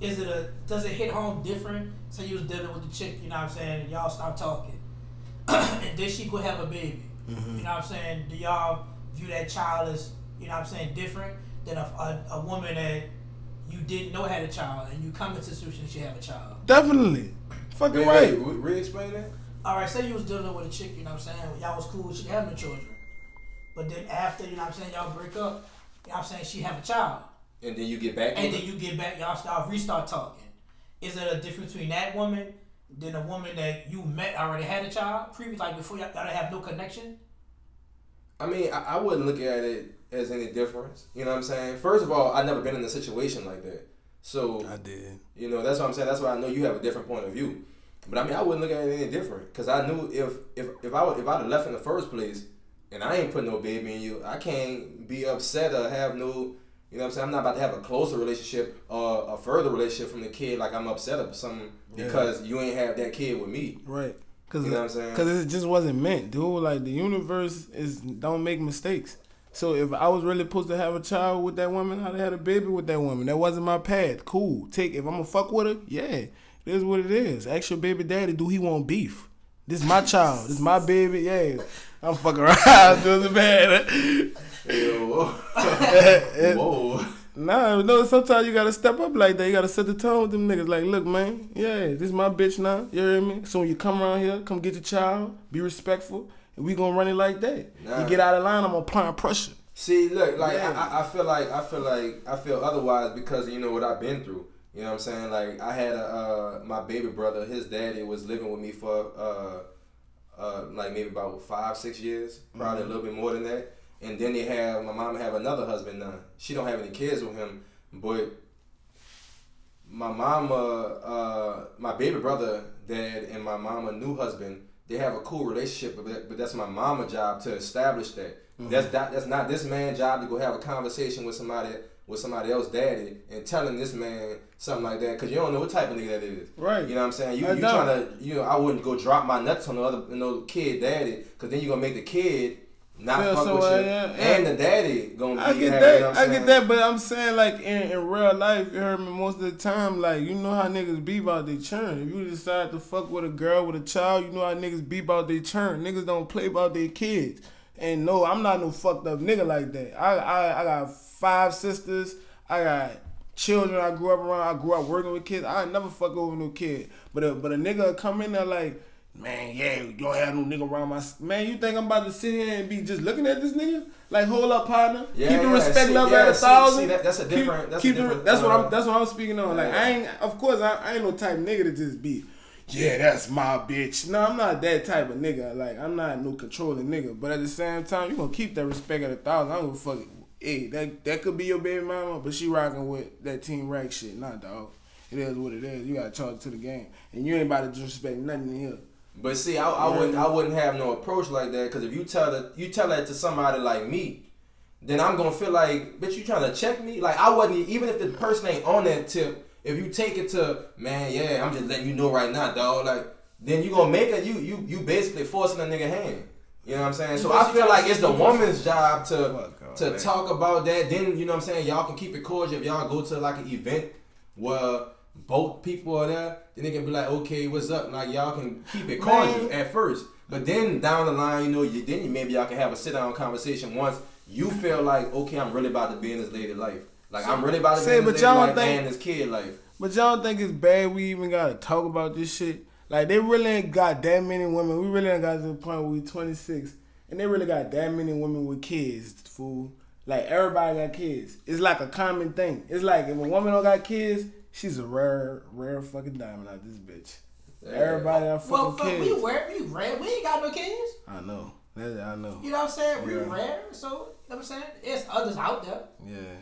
Is it a does it hit home different? Say you was dealing with the chick, you know what I'm saying, and y'all stop talking. and then she could have a baby. Mm-hmm. You know what I'm saying? Do y'all view that child as, you know what I'm saying, different than a, a, a woman that you didn't know had a child and you come into a situation that she have a child? Definitely. Fucking Wait, right. wait, re explain that? Alright, say you was dealing with a chick, you know what I'm saying, y'all was cool, she have no children. But then after, you know what I'm saying, y'all break up, you know what I'm saying, she have a child. And then you get back. and with then it? you get back, y'all start restart talking. Is there a difference between that woman than a woman that you met already had a child previous, like before y'all, y'all have no connection? I mean, I, I wouldn't look at it as any difference. You know what I'm saying? First of all, I've never been in a situation like that. So, I did. you know, that's what I'm saying. That's why I know you have a different point of view. But I mean, I wouldn't look at it any different because I knew if if if I would, if I'd have left in the first place and I ain't put no baby in you, I can't be upset or have no. You know what I'm saying? I'm not about to have a closer relationship or a further relationship from the kid like I'm upset or something Yeah. because you ain't have that kid with me. Right. Cause, You know what I'm saying? Cause it just wasn't meant, dude. Like the universe is don't make mistakes. So if I was really supposed to have a child with that woman, I'd have had a baby with that woman. That wasn't my path. Cool. Take if I'm gonna fuck with her, yeah. It is what it is. Ask your baby daddy, do he want beef? This is my child. This is my baby. Yeah. I'm fucking around. Doesn't matter. Yo, Eh, whoa. Nah, no, sometimes you gotta step up like that. You gotta set the tone with them niggas. Like, look, man, yeah, this is my bitch now. You hear me? So when you come around here, come get your child, be respectful, and we gonna run it like that. Nah. You get out of line, I'm applying pressure. See, look, like Yeah. I, I- feel like I feel like I feel otherwise because you know what I've been through. You know what I'm saying? Like I had a uh, my baby brother, his daddy was living with me for uh, uh, like maybe about five six years, probably a little bit more than that. And then they have my mom have another husband now. She don't have any kids with him, but my mama, uh, my baby brother, dad, and my mama new husband, they have a cool relationship, but that, but that's my mama job to establish that. That's that, that's not this man's job to go have a conversation with somebody with somebody else daddy and telling this man something like that because you don't know what type of nigga that is. Right. You know what I'm saying? You I you trying to you know I wouldn't go drop my nuts on the other you know kid daddy because then you're gonna make the kid not Feel fuck with uh, you and the daddy gonna be I get that. you know I'm get that, but I'm saying like in, in real life, you heard me most of the time. Like you know how niggas be about their churn. If you decide to fuck with a girl with a child, you know how niggas be about their churn. Niggas don't play about their kids. And no, I'm not no fucked up nigga like that. I I, I got five sisters. I got children I grew up around. I grew up working with kids. I never fuck over no kid. But a but a nigga come in there like. Man, yeah, you don't have no nigga around my man. You think I'm about to sit here and be just looking at this nigga? Like, hold up, partner. Yeah, Keep the yeah, respect see- level yeah, at a see- thousand. see, that- that's a Keep- different- that's a keep the- different, that's what uh, I'm. That's what I'm speaking on. Like, I ain't. Of course, I, I ain't no type nigga to just be. Yeah, that's my bitch. No, I'm not that type of nigga. Like, I'm not no controlling nigga. But at the same time, you gonna keep that respect at a thousand. I don't give a fuck. Hey, that that could be your baby mama, but she rocking with that team rack shit. Nah, dog. It is what it is. You gotta charge it to the game, and you ain't about to disrespect nothing in here. But see, I, I Yeah. wouldn't I wouldn't have no approach like that because if you tell that you tell that to somebody like me, then I'm gonna feel like, bitch, you trying to check me? Like I wasn't even if the person ain't on that tip. If you take it to man, yeah, I'm just letting you know right now, dog. Like then you gonna make it. You you you basically forcing a nigga hand. You know what I'm saying? So I feel like it's the woman's job to to talk about that. Then you know what I'm saying. Y'all can keep it cordial if y'all go to like an event where both people are there. Then they can be like, okay, what's up? Like y'all can keep it cordial at first. But then down the line, you know, you then you, maybe y'all can have a sit down conversation once you feel like, okay, I'm really about to be in this lady life. Like I'm really about to be in this lady life think- and this kid life. But y'all don't think it's bad we even gotta talk about this shit? Like they really ain't got that many women. We really ain't got to the point where we 26, and they really got that many women with kids. Fool. Like everybody got kids. It's like a common thing. It's like if a woman don't got kids, she's a rare, rare fucking diamond out this bitch. Everybody got Well, fucking fuck, we rare, we rare. We ain't got no kids. I know. That I know. You know what I'm saying? We Yeah. rare. So, you know what I'm saying? There's others out there. Yeah,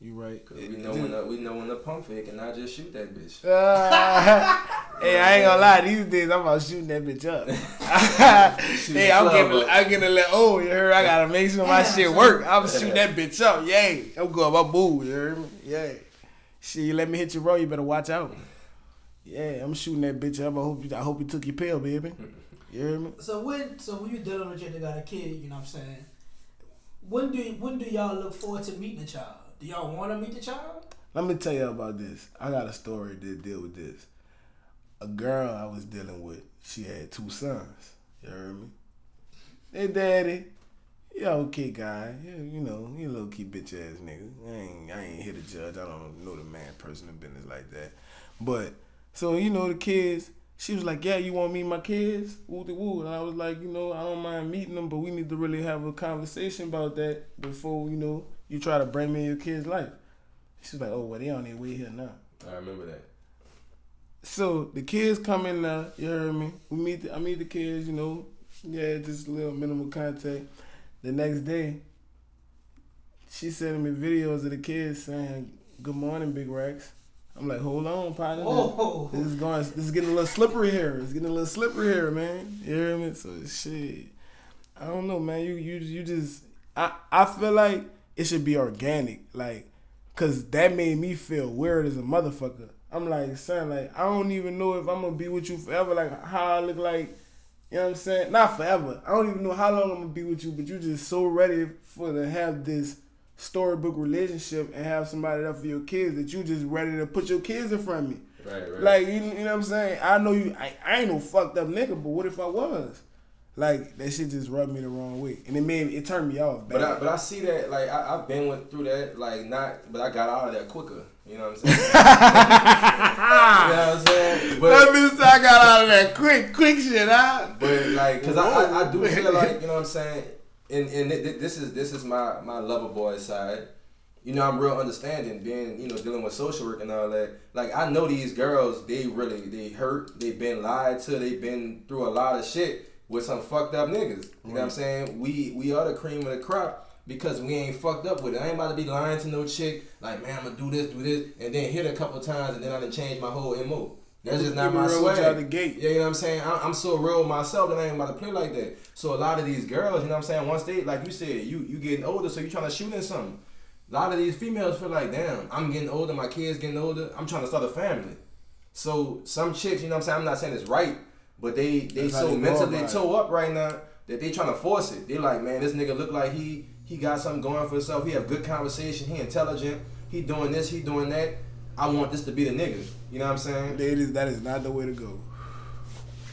you right. Cause we know when the, we know when the pump fake and I just shoot that bitch. Uh, hey, I ain't gonna lie. These days, I'm about shooting that bitch up. hey, I'm club getting, up. I'm getting a little old. You heard? I gotta make sure my Damn, shit work. I'm shooting that bitch up. Yay! I'm going my boo. You heard me? Yeah. Shit, you let me hit your roll. You better watch out. Yeah, I'm shooting that bitch up. I hope you. I hope you took your pill, baby. You heard me? So when so when you dealing with a chick that got a kid, you know what I'm saying? When do when do y'all look forward to meeting the child? Do y'all want to meet the child? Let me tell you about this. I got a story to deal with this. A girl I was dealing with, she had two sons. You heard me? Hey, daddy. Yeah, okay, guy. Yeah, you know, you low key bitch ass nigga. I ain't, I ain't here to judge. I don't know the man personal business like that. But so you know the kids. She was like, "Yeah, you want to meet my kids?" Woo de woo. And I was like, "You know, I don't mind meeting them, but we need to really have a conversation about that before you know you try to bring me your kid's life." She's like, "Oh, well, they on their way here now." I remember that. So the kids come in now. You heard me. We meet. The, I meet the kids. You know, yeah, just a little minimal contact. The next day, she sending me videos of the kids saying, "Good morning, Big Rex." I'm like, "Hold on, partner. Oh. This is going. This is getting a little slippery here. It's getting a little slippery here, man. You hear me? So shit. I don't know, man. You you you just. I I feel like it should be organic, like, cause that made me feel weird as a motherfucker. I'm like, son, like I don't even know if I'm gonna be with you forever. Like how I look like. You know what I'm saying? Not forever. I don't even know how long I'm gonna be with you, but you're just so ready for to have this storybook relationship and have somebody there for your kids that you just ready to put your kids in front of me. Right, right. Like you, you know what I'm saying? I know you. I, I ain't no fucked up nigga, but what if I was? Like that shit just rubbed me the wrong way, and it made it turned me off. But I, but I see that like I, I've been with, through that like not but I got out of that quicker. You know what I'm saying? you know what I'm saying? But, that I got out of that quick, quick shit. Huh? but like, cause I, I, I do feel like you know what I'm saying. And and th- th- this is this is my my lover boy side. You know, I'm real understanding, being you know dealing with social work and all that. Like I know these girls, they really they hurt, they've been lied to, they've been through a lot of shit with some fucked up niggas. You know what I'm saying? We we are the cream of the crop because we ain't fucked up with it. I ain't about to be lying to no chick like, man, I'm gonna do this, do this, and then hit a couple times and then I done change my whole mo. That's just not my swag. out the gate. Yeah, you know what I'm saying? I- I'm so real myself that I ain't about to play like that. So a lot of these girls, you know what I'm saying? Once they, like you said, you you getting older, so you trying to shoot in something. A lot of these females feel like, damn, I'm getting older, my kids getting older, I'm trying to start a family. So some chicks, you know what I'm saying? I'm not saying it's right, but they they That's so they mentally toe up right now that they trying to force it. They like, man, this nigga look like he he got something going for himself. He have good conversation. He intelligent. He doing this. He doing that. I want this to be the nigga. You know what I'm saying? That is that is not the way to go.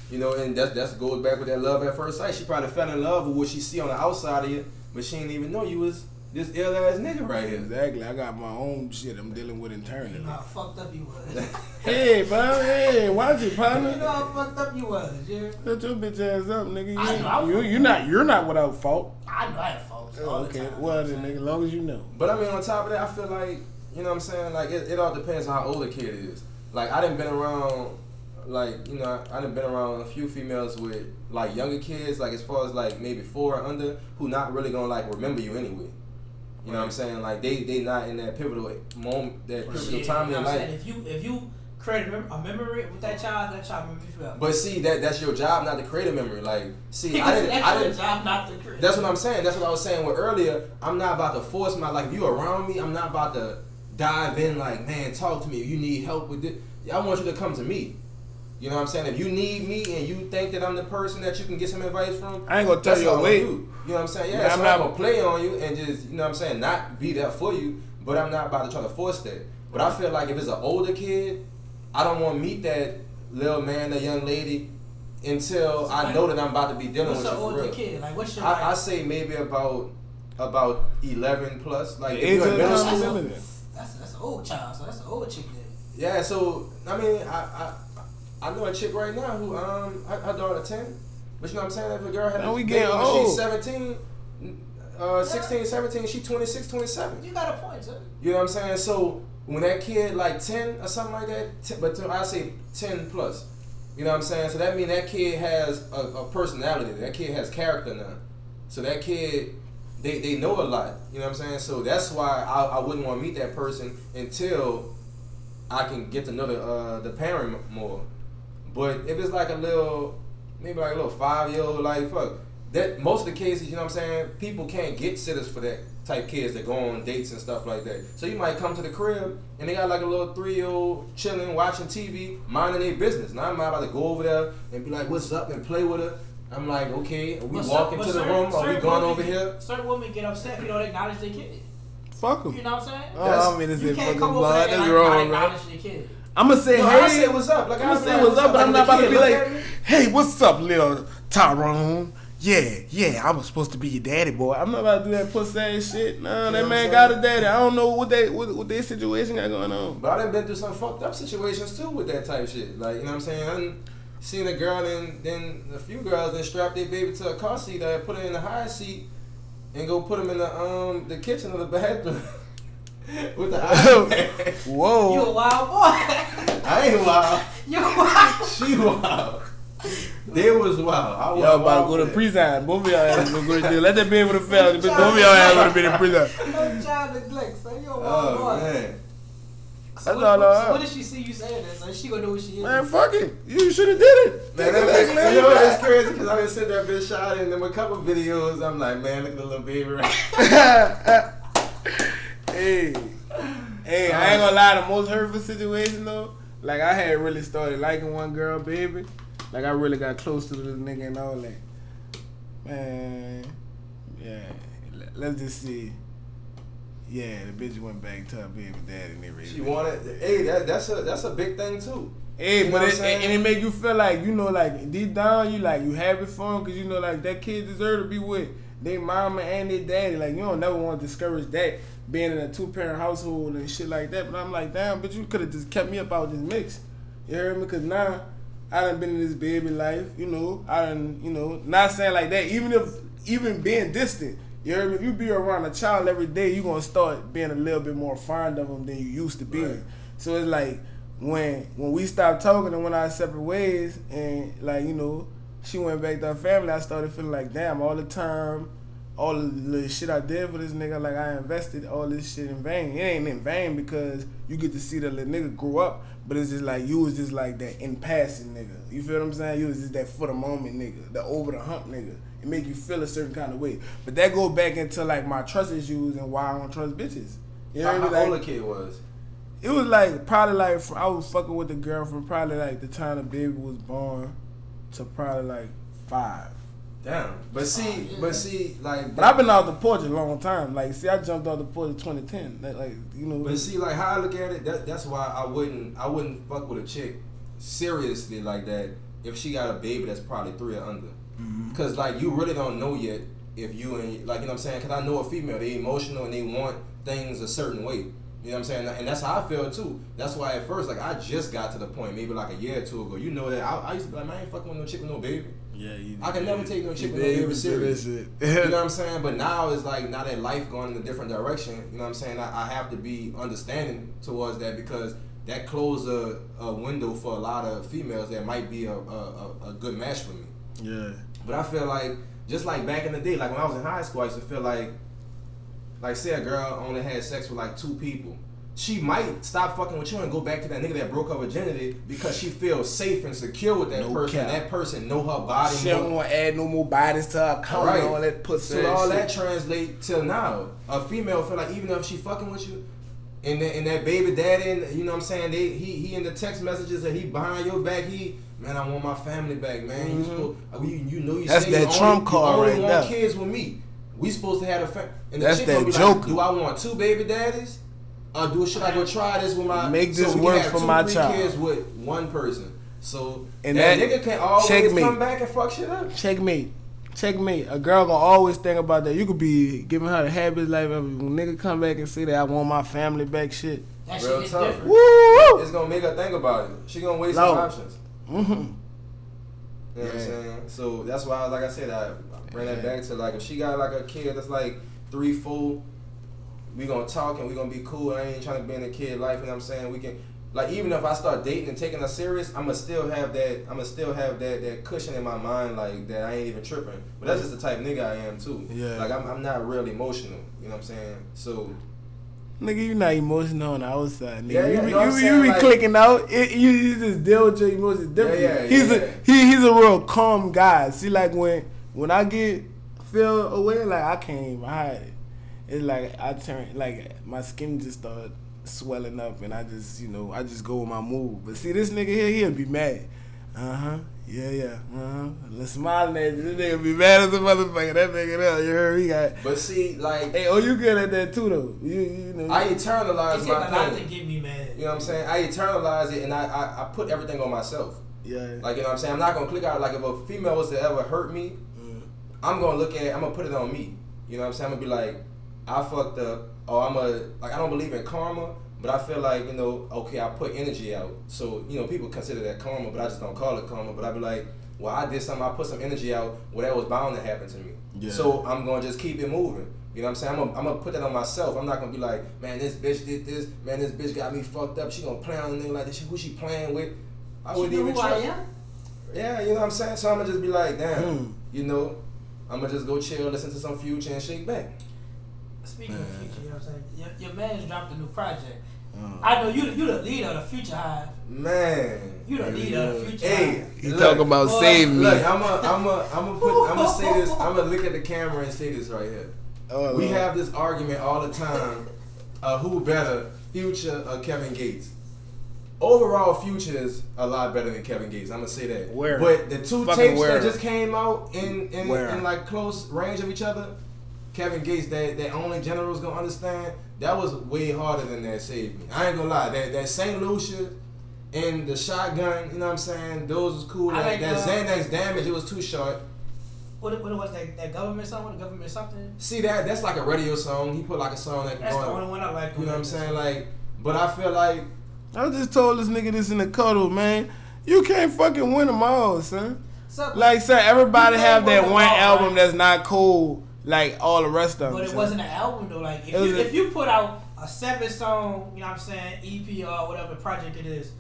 You know, and that's that's goes back with that love at first sight. She probably fell in love with what she see on the outside of you, but she didn't even know you was this ill ass nigga right here. Exactly. I got my own shit I'm dealing with internally. You know how fucked up you was. Hey, bro. Hey, watch it, you know how fucked up you was, yeah. Shut your bitch ass up, nigga. You, I know I'm you, fucked you not you're not without fault. I know I had faults Oh, okay. time. Well, then, nigga, as long as you know. But I mean, on top of that, I feel like you know what I'm saying. Like it, it all depends on how old the kid is. Like I didn't been around, like you know, I didn't been around a few females with like younger kids, like as far as like maybe four or under, who not really gonna like remember you anyway. You know what I'm saying? Like they they not in that pivotal moment, that pivotal Shit, time in life. saying? If you if you create a, mem- a memory with that child, that child remember you forever. But see, that that's your job, not to create a memory. Like, see, I didn't, that's I didn't. job not to create. That's what I'm saying. That's what I was saying with earlier. I'm not about to force my like. If you around me, I'm not about to dive in. Like, man, talk to me. If you need help with this, I want you to come to me. You know what I'm saying? If you need me and you think that I'm the person that you can get some advice from, I ain't gonna tell you all I'm wait. gonna do. You know what I'm saying? Yeah, Man, so I'm I'm not- not gonna play on you and just you know what I'm saying, not be there for you. But I'm not about to try to force that. But I feel like if it's an older kid, I don't want to meet that little man, that young lady, until So, I like, know that I'm about to be dealing What's with the you for older real. kid? Like, what's your I, I say maybe about about eleven plus. Like The if you're age in of middle the school. limited. That's that's an old child, so that's an old chick Then. Yeah, so I mean, I I, I know a chick right now who um her, her daughter ten, but you know what I'm saying? If a girl had Man, a we baby when old. she's 17, uh, 16, 17, she 26, 27. You got a point, sir. You know what I'm saying? So when that kid like 10 or something like that, 10, but I say 10 plus. You know what I'm saying? So that means that kid has a, a personality. That kid has character now. So that kid, they, they know a lot. You know what I'm saying? So that's why I, I wouldn't want to meet that person until I can get to know the, uh, the parent more. But if it's like a little, maybe like a little five year old, like fuck, that most of the cases, you know what I'm saying, people can't get sitters for that type kids that go on dates and stuff like that. So you might come to the crib and they got like a little three year old chilling, watching TV, minding their business. Now I'm about to go over there and be like, "What's up?" and play with her. I'm like, "Okay, are we But cer- walking to the certain- room? Are we certain going women over get- here?" Certain women get upset if you don't acknowledge their kid. Fuck You know what I'm saying? Oh, That's- I don't mean to you say can't fucking come over blood. there and That's like, not wrong, bro. acknowledge your kid. I'm gonna say No, hey. I say what's up. Like I'm gonna say say what's up, but I'm not about to be like, hey, what's up, little Tyrone? Yeah, yeah, I was supposed to be your daddy, boy. I'm not about to do that pussy ass shit. Nah, know that what man I'm got a daddy. I don't know what they what, what their situation got going on. But I done been through some fucked up situations too with that type shit. Like, you know what I'm saying? I done seen a girl and then a few girls then strap their baby to a car seat and put her in the high seat and go put them in the um the kitchen or the bathroom with the iPad. Whoa. You a wild boy. I ain't wild. you wild. She wild. They was wild. I was Y'all about to go to that. prison. Both of y'all ass go to jail. Let that be able to fail. Both of y'all ass would have been in prison. No child neglect, son. You a wild Oh boy. man. So, That's what, all I so what did she see you saying that? So she gonna know what she is. Man, fuck it. You should have did it. Man, that, that, you know what? It's crazy because I done sent that bitch shot in them a couple videos. I'm like, man, look at the little baby right hey, hey, I ain't gonna lie. The most hurtful situation though, like I had really started liking one girl, baby. Like I really got close to this nigga and all that. Man, yeah. let- Let's just see. Yeah, the bitch went back to her baby daddy and everything. She wanted. Hey, that, that's a that's a big thing too. Hey, You but it, and it make you feel like you know, like deep down, you like you happy for him because you know, like that kid deserve to be with their mama and their daddy. Like you don't never want to discourage that being in a two parent household and shit like that. But I'm like, damn, but you could have just kept me up out this mix. You heard me? Because now I done been in this baby life. You know, I done, you know, not saying like that. Even if even being distant. You heard me? If you be around a child every day, you gonna start being a little bit more fond of them than you used to be. Right. So it's like when when we stopped talking and went our separate ways, and like you know, she went back to her family. I started feeling like, damn, all the time, all the little shit I did for this nigga, like I invested all this shit in vain. It ain't in vain because you get to see the little nigga grow up, but it's just like you was just like that in passing nigga. You feel what I'm saying? You was just that for the moment nigga, the over the hump nigga. It make you feel a certain kind of way. But that go back into like my trust issues and why I don't trust bitches. You know How, what I how mean? old Like, kid was? it was like probably like fr- I was fucking with the girl from probably like the time the baby was born to probably like five. Damn. But see, yeah. but see, like. But I've been out the porch a long time. Like, see, I jumped out the porch in 2010. That, like, you know. But see, like how I look at it, that, that's why I wouldn't I wouldn't fuck with a chick seriously like that if she got a baby that's probably three or under. Mm-hmm. Cause like you really don't know yet if you and like you know what I'm saying. Cause I know a female, they emotional and they want things a certain way. You know what I'm saying? And that's how I feel too. That's why at first, like I just got to the point, maybe like a year or two ago. You know that I, I used to be like, man, I ain't fucking with no chick with no baby. Yeah, you, I can never take no chick you with no baby did say that serious. You know what I'm saying? But now it's like now that life going in a different direction. You know what I'm saying? I, I have to be understanding towards that because that closed a, a window for a lot of females that might be a, a, a, a good match for me. yeah. But I feel like just like back in the day, like when I was in high school, I used to feel like, like say a girl only had sex with like two people. She might stop fucking with you and go back to that nigga that broke her virginity because she feels safe and secure with that No person. cap. That person know her body. She don't want to add no more bodies to her account Right. and all that pussy. So all shit. that translate till now. A female feel like even if she fucking with you, and that, and that baby daddy, and you know what I'm saying, they he he in the text messages that he behind your back, he man, I want my family back, man. You Mhm. supposed, uh, you, you know you That's that you only, trump you card only right want there. kids with me. We supposed to have a family. And the That's that gonna be joker. like, do I want two baby daddies? Or do should I go try this with my Make so this we work have for two, my three child. kids with one person. So And that, that- nigga can always checkmate. come back and fuck shit up. Checkmate. Checkmate. A girl gonna always think about that. You could be giving her the happiest life ever. When nigga come back and say that I want my family back, shit. That Real shit is tough. different. Woo! It's gonna make her think about it. She gonna waste Low. some options. Mm-hmm. You know what I'm saying? So that's why, like I said, I bring that Yeah. back to like if she got like a kid that's like three, four, we gonna talk and we gonna be cool. I ain't trying to be in a kid life. You know what I'm saying? We can like even if I start dating and taking her serious, I'ma still have that. I'ma still have that that cushion in my mind like that. I ain't even tripping. But that's just the type of nigga I am too. Yeah. Like I'm, I'm not real emotional. You know what I'm saying? So Nigga, you not emotional on the outside, nigga. Yeah, yeah, you be, you, saying? you be Like- clicking out. It, you, you just deal with your emotions differently. Yeah, yeah, he's yeah. a he, he's a real calm guy. See, like when when I get feel away, like I can't even hide it. It's like I turn like my skin just start swelling up, and I just you know I just go with my move. But see, this nigga here, he'll be mad. Uh huh. Yeah, yeah. Uh huh. Let's smiling at you. This nigga be mad as a motherfucker. That nigga there, you heard? He got. but see like Hey, oh, you good at that too, though. You, you know. I internalize It take my a lot to get me mad. You know what I'm saying? I internalize it and I, I, I put everything on myself. yeah. Like you know what I'm saying? I'm not gonna click out like if a female was to ever hurt me, Mm. I'm gonna look at it, I'm gonna put it on me. You know what I'm saying? I'm gonna be like, I fucked up or I'm a like I don't believe in karma, but I feel like, you know, okay, I put energy out. So, you know, people consider that karma, but I just don't call it karma. But I'd be like, well, I did something, I put some energy out, well that was bound to happen to me. Yeah. So I'm gonna just keep it moving. You know what I'm saying? I'm gonna, I'm gonna put that on myself. I'm not gonna be like, man, this bitch did this, man, this bitch got me fucked up. She gonna play on a nigga like this. Who she playing with? I You wouldn't even who I am? Yeah, you know what I'm saying? So I'm gonna just be like, damn, Mm. you know, I'm gonna just go chill, listen to some future and shake back. Speaking of future, you know what I'm saying? Your, your man's dropped a new project. Uh, I know you the- you the leader of the Future Hive. Man. You the leader of the Future Hey, Hive. he look, talking about boy, save me. Look, I'm gonna, I'm gonna, I'm gonna put, I'm gonna say this. I'm gonna look at the camera and say this right here. Oh, we Lord. have this argument all the time. Uh, who better, Future or Kevin Gates? Overall, Future is a lot better than Kevin Gates. I'm gonna say that. Where? But the two Fucking tapes where? that just came out in in, Where? in like close range of each other, Kevin Gates, that that only generals gonna understand. That was way harder than that Save Me. I ain't gonna lie. That that Saint Lucia and the shotgun, you know what I'm saying? Those was cool. I That, like, that uh, Xanax damage, it was too short. What, what was that, that government song? The government something? See that that's like a radio song. He put like a song that That's the only one I like. You know what I'm saying? Like, but I feel like I just told this nigga this in the cuddle, man. You can't fucking win them all, son. So, Like, son, everybody have that one all, album right? that's not cool, like all the rest of them. But it son. wasn't an album though. Like if you a- if you put out a seven song, you know what I'm saying, EP or whatever project it is,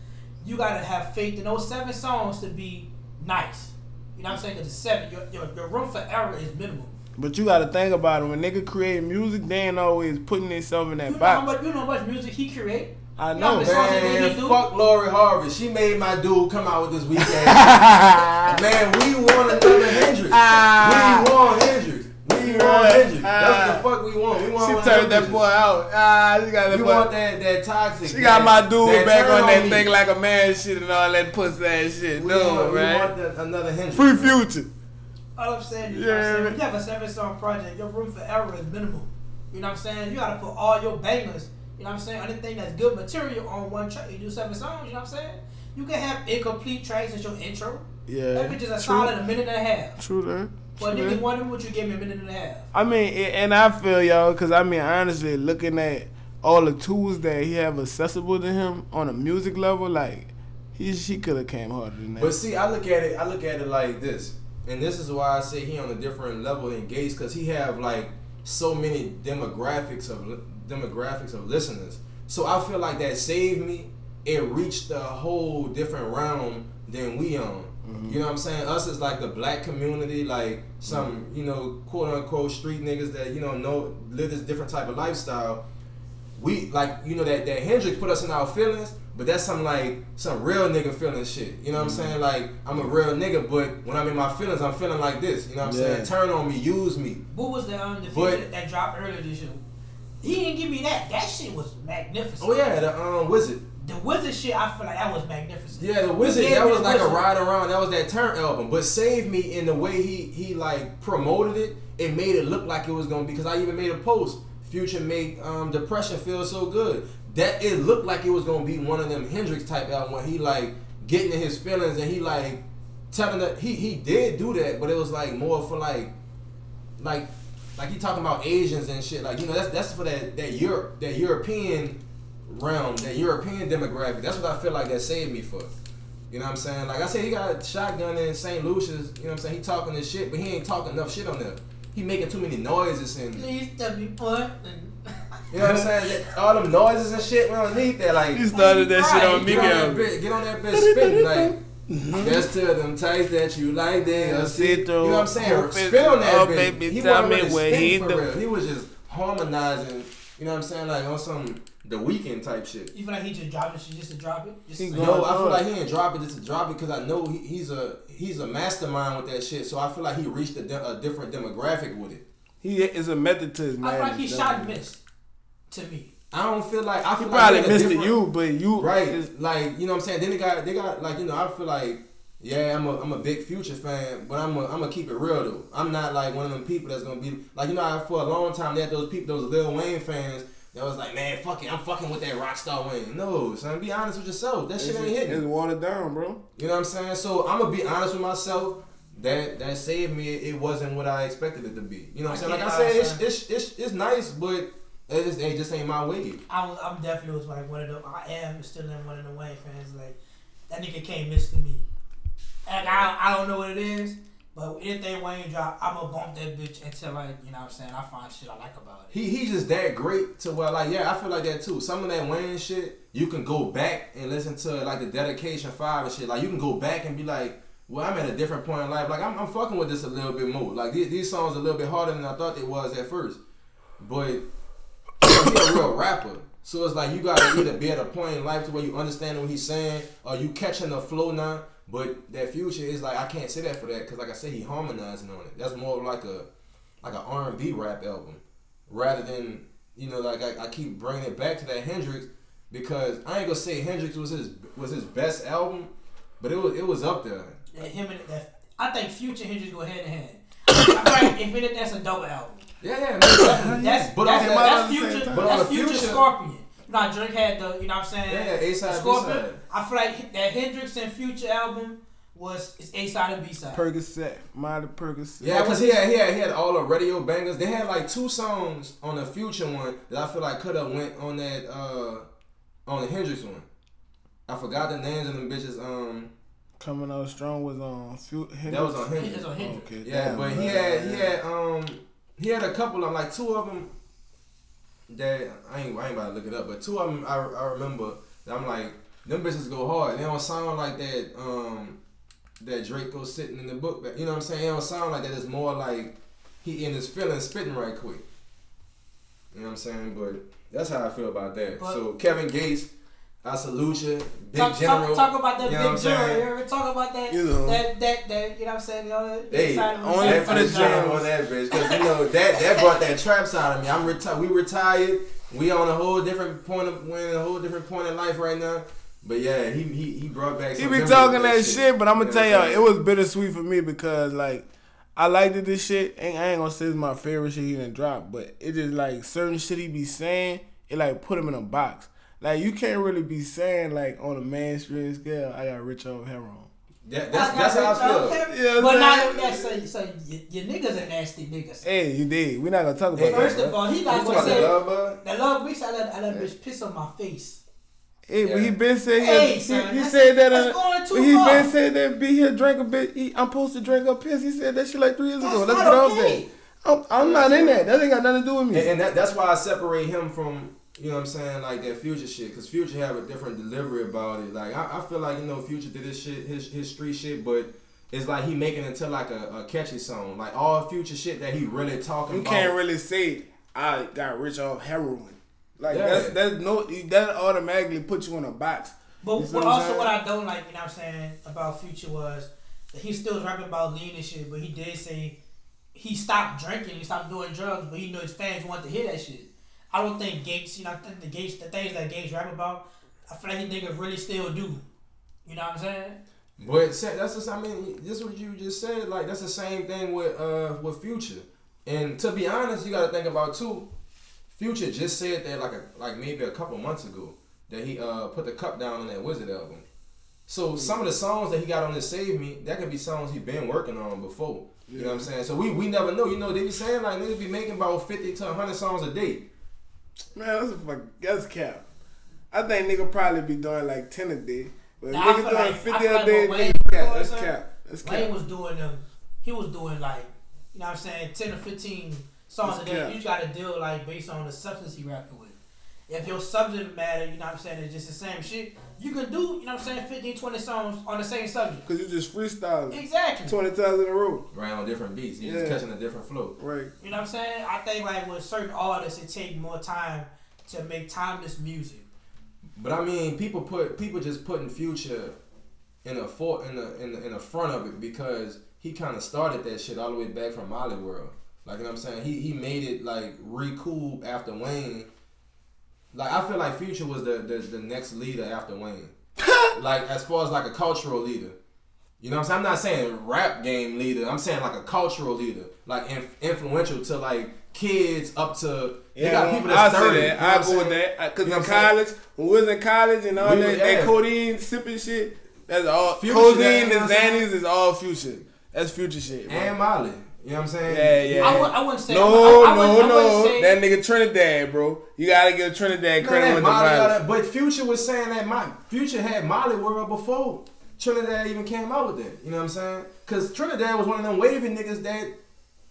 you gotta have faith in those seven songs to be nice. You know what I'm saying? Because it's seven. Your, your, your room for error is minimal. But you got to think about it. When nigga create music, they ain't always putting themselves in that You know box. much you know how much music he create. I know, You know know, the songs that man, he do? fuck Lori Harvey. She made my dude come out with this weekend. man, we want another Hendrix. Ah. we want Hendrix. We Yeah. want Hendrix. That's Ah. the fuck we want. We want she one turned that boy out. Ah, she got that We boy. want that that toxic. She that- got my dude back turn on that me. thing like a man shit and all that pussy ass shit. We no, want, we man. want that, another Hendrix. Free future. All I'm saying is, Yeah, you, know saying, you have a seven song project, your room for error is minimal. You know what I'm saying? You gotta put all your bangers, you know what I'm saying, anything that's good material on one track. You do seven songs, you know what I'm saying? You can have incomplete tracks as your intro. Yeah. That bitch is a True. solid a minute and a half. True that. But True niggas that. wondering what you gave me a minute and a half. I mean, and I feel y'all, cause I mean, honestly, looking at all the tools that he have accessible to him on a music level, like he he could have came harder than that. But see, I look at it. I look at it like this, and this is why I say he on a different level than Gates, because he have like so many demographics of demographics of listeners. So I feel like that Save Me. It reached a whole different realm than we on. You know what I'm saying? Us is like the black community, like some you know quote unquote street niggas that you know know live this different type of lifestyle we like you know that that Hendrix put us in our feelings, but that's some like some real nigga feeling shit. You know what I'm saying? Like I'm a real nigga, but when I'm in my feelings, I'm feeling like this. You know what I'm Yeah. saying? Turn on me, use me. What was the um the But- that dropped earlier this year? He didn't give me that. That shit was magnificent. Oh yeah, the um wizard. Wizard shit, I feel like that was magnificent. Yeah, the wizard. That was like a ride around. That was that turn album. But save me in the way he he like promoted it. It made it look like it was gonna be. Because I even made a post. Future make um depression feel so good. That it looked like it was gonna be one of them Hendrix type album when he like getting in his feelings and he like telling that he he did do that, but it was like more for like like like he talking about Asians and shit. Like you know that's that's for that that Europe that European realm, that European demographic. That's what I feel like that Save Me for. You know what I'm saying? Like I said, he got a shotgun in St. Lucia's. You know what I'm saying? He talking this shit, but he ain't talking enough shit on there. He making too many noises and Please tell me put. you know what I'm saying? All them noises and shit underneath there, like He started that shit on me, get on that bitch, get on that bitch spitting like. Let's tell them tights that you like they Yeah, a see. You know what I'm saying? Hope Spit it's- on that oh, bitch. baby, he tell wasn't really spitting for real. He was just harmonizing. You know what I'm saying? Like on some the Weeknd type shit. You feel like he just dropped it shit just to drop it? Just He going No, I on. feel like he didn't drop it just to drop it because I know he, he's a he's a mastermind with that shit. So I feel like he reached a, de- a different demographic with it. He is a method to his I feel like he shot and missed. To me. I don't feel like I He feel probably like he had a missed it you, but you Right, is- like you know what I'm saying. Then they got they got like you know I feel like yeah I'm a I'm a big Future fan, but I'm a, I'm gonna keep it real though. I'm not like one of them people that's gonna be like you know I, for a long time they had those people those Lil Wayne fans that was like man fuck it I'm fucking with that Rockstar Wayne. No, son, be honest with yourself. That shit ain't hitting. it's watered down, bro. You know what I'm saying? So I'm gonna be honest with myself. That that Save Me. It wasn't what I expected it to be. You know what I'm saying? Like I get said, it's, it's it's it's nice, but it just, it just ain't my wave. I was, I'm definitely was like one of the. I am still in one of the Wayne fans. Like that nigga can't miss to me. And I, I don't know what it is, but anything Wayne drop, I'm gonna bump that bitch until like you know what I'm saying. I find shit I like about it. He he's just that great to where like yeah I feel like that too. Some of that Wayne shit you can go back and listen to like the Dedication Five and shit. Like you can go back and be like, well I'm at a different point in life. Like I'm, I'm fucking with this a little bit more. Like these, these songs a little bit harder than I thought they was at first. But he's a real rapper. So it's like you gotta either be at a point in life to where you understand what he's saying, or you catching the flow now. But that future is like I can't say that for that because like I said, he harmonizing on it. That's more like a like an R and B rap album, rather than you know like I, I keep bringing it back to that Hendrix because I ain't gonna say Hendrix was his was his best album, but it was it was up there. That him and that. I think Future and Hendrix go hand in hand. I feel like if it that's a double album. Yeah, yeah, most definitely. That's But that's, on that- that's at the same future. But on That's the future Future- Scorpion. You know, how Drake had the. You know what I'm saying? Yeah, A side, B Scorpion. side. I feel like that Hendrix and Future album was it's A side and B side. Percocet, Miley Percocet. Yeah, cause he had he had he had all the radio bangers. They had like two songs on the Future one that I feel like could have went on that uh on the Hendrix one. I forgot the names of them bitches. Um, Coming out strong was on. Fu- that was on Hendrix. It's on Hendrix. Okay, Yeah, damn, but he bro. had he had um he had a couple of like two of them that I ain't I ain't about to look it up, but two of them I, I remember that I'm like them bitches go hard. They don't sound like that um that Draco sitting in the book. You know what I'm saying? It don't sound like that. It's more like he in his feelings spitting right quick. You know what I'm saying? But that's how I feel about that. But- so Kevin Gates, I salute you, big talk, general. talk, talk about that you know what I'm big general. saying? You ever talk about that? You know. That that that. You know what I'm saying? You know, that Hey, side of the- only that for the bitch on that bitch, cause you know that that brought that trap side of me. I'm retired. We retired. We on a whole different point of we're in a whole different point in life right now. But yeah, he he, he brought back. He be talking of that shit, but I'm gonna know tell y'all, it was bittersweet for me because like I liked it, this shit. Ain't, I ain't gonna say it's my favorite shit he done dropped, but it just like certain shit he be saying, it like put him in a box. Like you can't really be saying like on a mainstream scale, I got rich off heroin. That, that's that's how I feel. Yeah, But man. not that. So, so your, your niggas are nasty niggas. Hey, you did. We're not gonna talk about Hey, that. First bro. of all, he You not talking gonna about the say love bud? that love bitch. I let I let bitch piss on my face. Hey, but he been saying Hey, he, son, he, he said that uh, going too but he far. been saying that be here drink a bit. He, I'm supposed to drink a piss. He said that shit like three years ago. That's Let's not get off that. I'm, I'm not in that. That ain't got nothing to do with me. And, and that, that's why I separate him from you know what I'm saying like that Future shit, cause Future have a different delivery about it. Like I, I feel like you know Future did his shit, his his street shit, but. It's like he making it into like a, a catchy song, like all future shit that he really talking about. You about. can't really say I got rich off heroin. Like Yeah. that's that's no that automatically puts you in a box. But You what what also saying? what I don't like, you know what I'm saying, about Future was that he still was rapping about lean and shit, but he did say he stopped drinking, he stopped doing drugs, but he knew his fans wanted to hear that shit. I don't think Gates, you know, I think the Gates, the things that Gates rap about, I feel like he niggas really still do. You know what I'm saying? But that's just, I mean, this what you just said. Like that's the same thing with uh with Future. And to be honest, you got to think about too. Future just said that like a like maybe a couple months ago that he uh put the cup down on that Wizard album. So some of the songs that he got on this Save Me, that could be songs he been working on before. You know what I'm saying? So we, we never know. You know, they be saying like niggas be making about 50 to 100 songs a day. Man, that's a fuck. That's cap. I think nigga probably be doing like ten a day, but Nah, nigga doing like- fifty a like day. Wayne nigga cap. That's cap. That's Wayne was doing them. He was doing like, you know what I'm saying, ten or fifteen songs That's a day. cap. You got to deal like based on the substance he rapping with. If your subject matter, you know what I'm saying, is just the same shit, you can do, you know what I'm saying, 15, 20 songs on the same subject. Cause you just freestyling Exactly. twenty times in a row. Right on different beats. You Yeah. just catching a different flow. Right. You know what I'm saying? I think like with certain artists, it take more time to make timeless music. But I mean, people put people just putting Future in a for in the in the, in the front of it because he kind of started that shit all the way back from Molly World. Like you know what I'm saying, he he made it like re cool after Wayne. Like I feel like Future was the the, the next leader after Wayne. like as far as like a cultural leader. You know what I'm saying? I'm not saying rap game leader. I'm saying like a cultural leader, like inf- influential to like kids up to. you Yeah, got people I that's say 30. that. you know I go with that. Cause You know in I'm saying? college, when we was in college and all We that, was- that yeah. codeine sipping shit, that's all. Future, codeine you and know what I'm saying? Xannies is all future. That's future shit. Bro. And Molly. You know what I'm saying? Yeah, yeah. I, would, I wouldn't say. No, I, I, no, wouldn't, I no. Say, That nigga Trinidad, bro. You gotta give Trinidad credit Man, with the Molly, all violence. that- uh, but Future was saying that my Future had Molly World before Trinidad even came out with it. You know what I'm saying? Because Trinidad was one of them wavy niggas that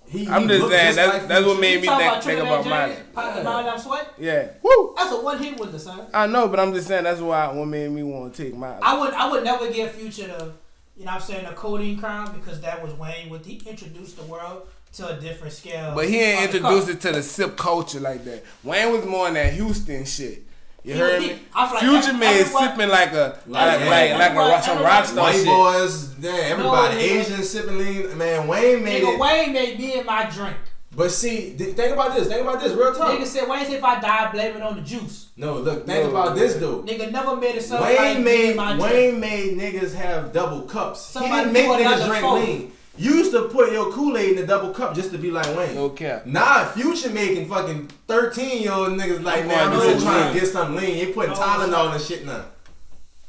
he. I'm he just saying, that's- like that's what made me talking think- about think about James, Miley. Pop the Yeah. Miley, I'm sweat. Yeah. Woo. That's a one hit wonder, son. I know, but I'm just saying that's why what made me want to take my. I would I would never give Future the, you know what I'm saying, the codeine crown because that was Wayne. With he introduced the world to a different scale. But he ain't of introduced it to the sip culture like that. Wayne was more in that Houston shit. You He- heard he- me? I feel like Future every- made sipping like a like Like, like like, a, some rock star White shit. boys, yeah, everybody, No. Asian sipping lean. Man, Wayne made Nigga, it. Wayne made me and my drink. But see, th- think about this. Think about this. Real talk. Nigga said, Wayne said if I die, blame it on the juice. No, look. Think No, about this man. though. Nigga never made a something Wayne made and my drink. Wayne made niggas have double cups. Somebody he didn't make niggas drink Coke. lean. You used to put your Kool Aid in the double cup just to be like Wayne. No cap. Nah, Future making fucking thirteen year old niggas like I'm now. I'm going just trying lean. to get something lean. They putting No, Tylenol and shit now.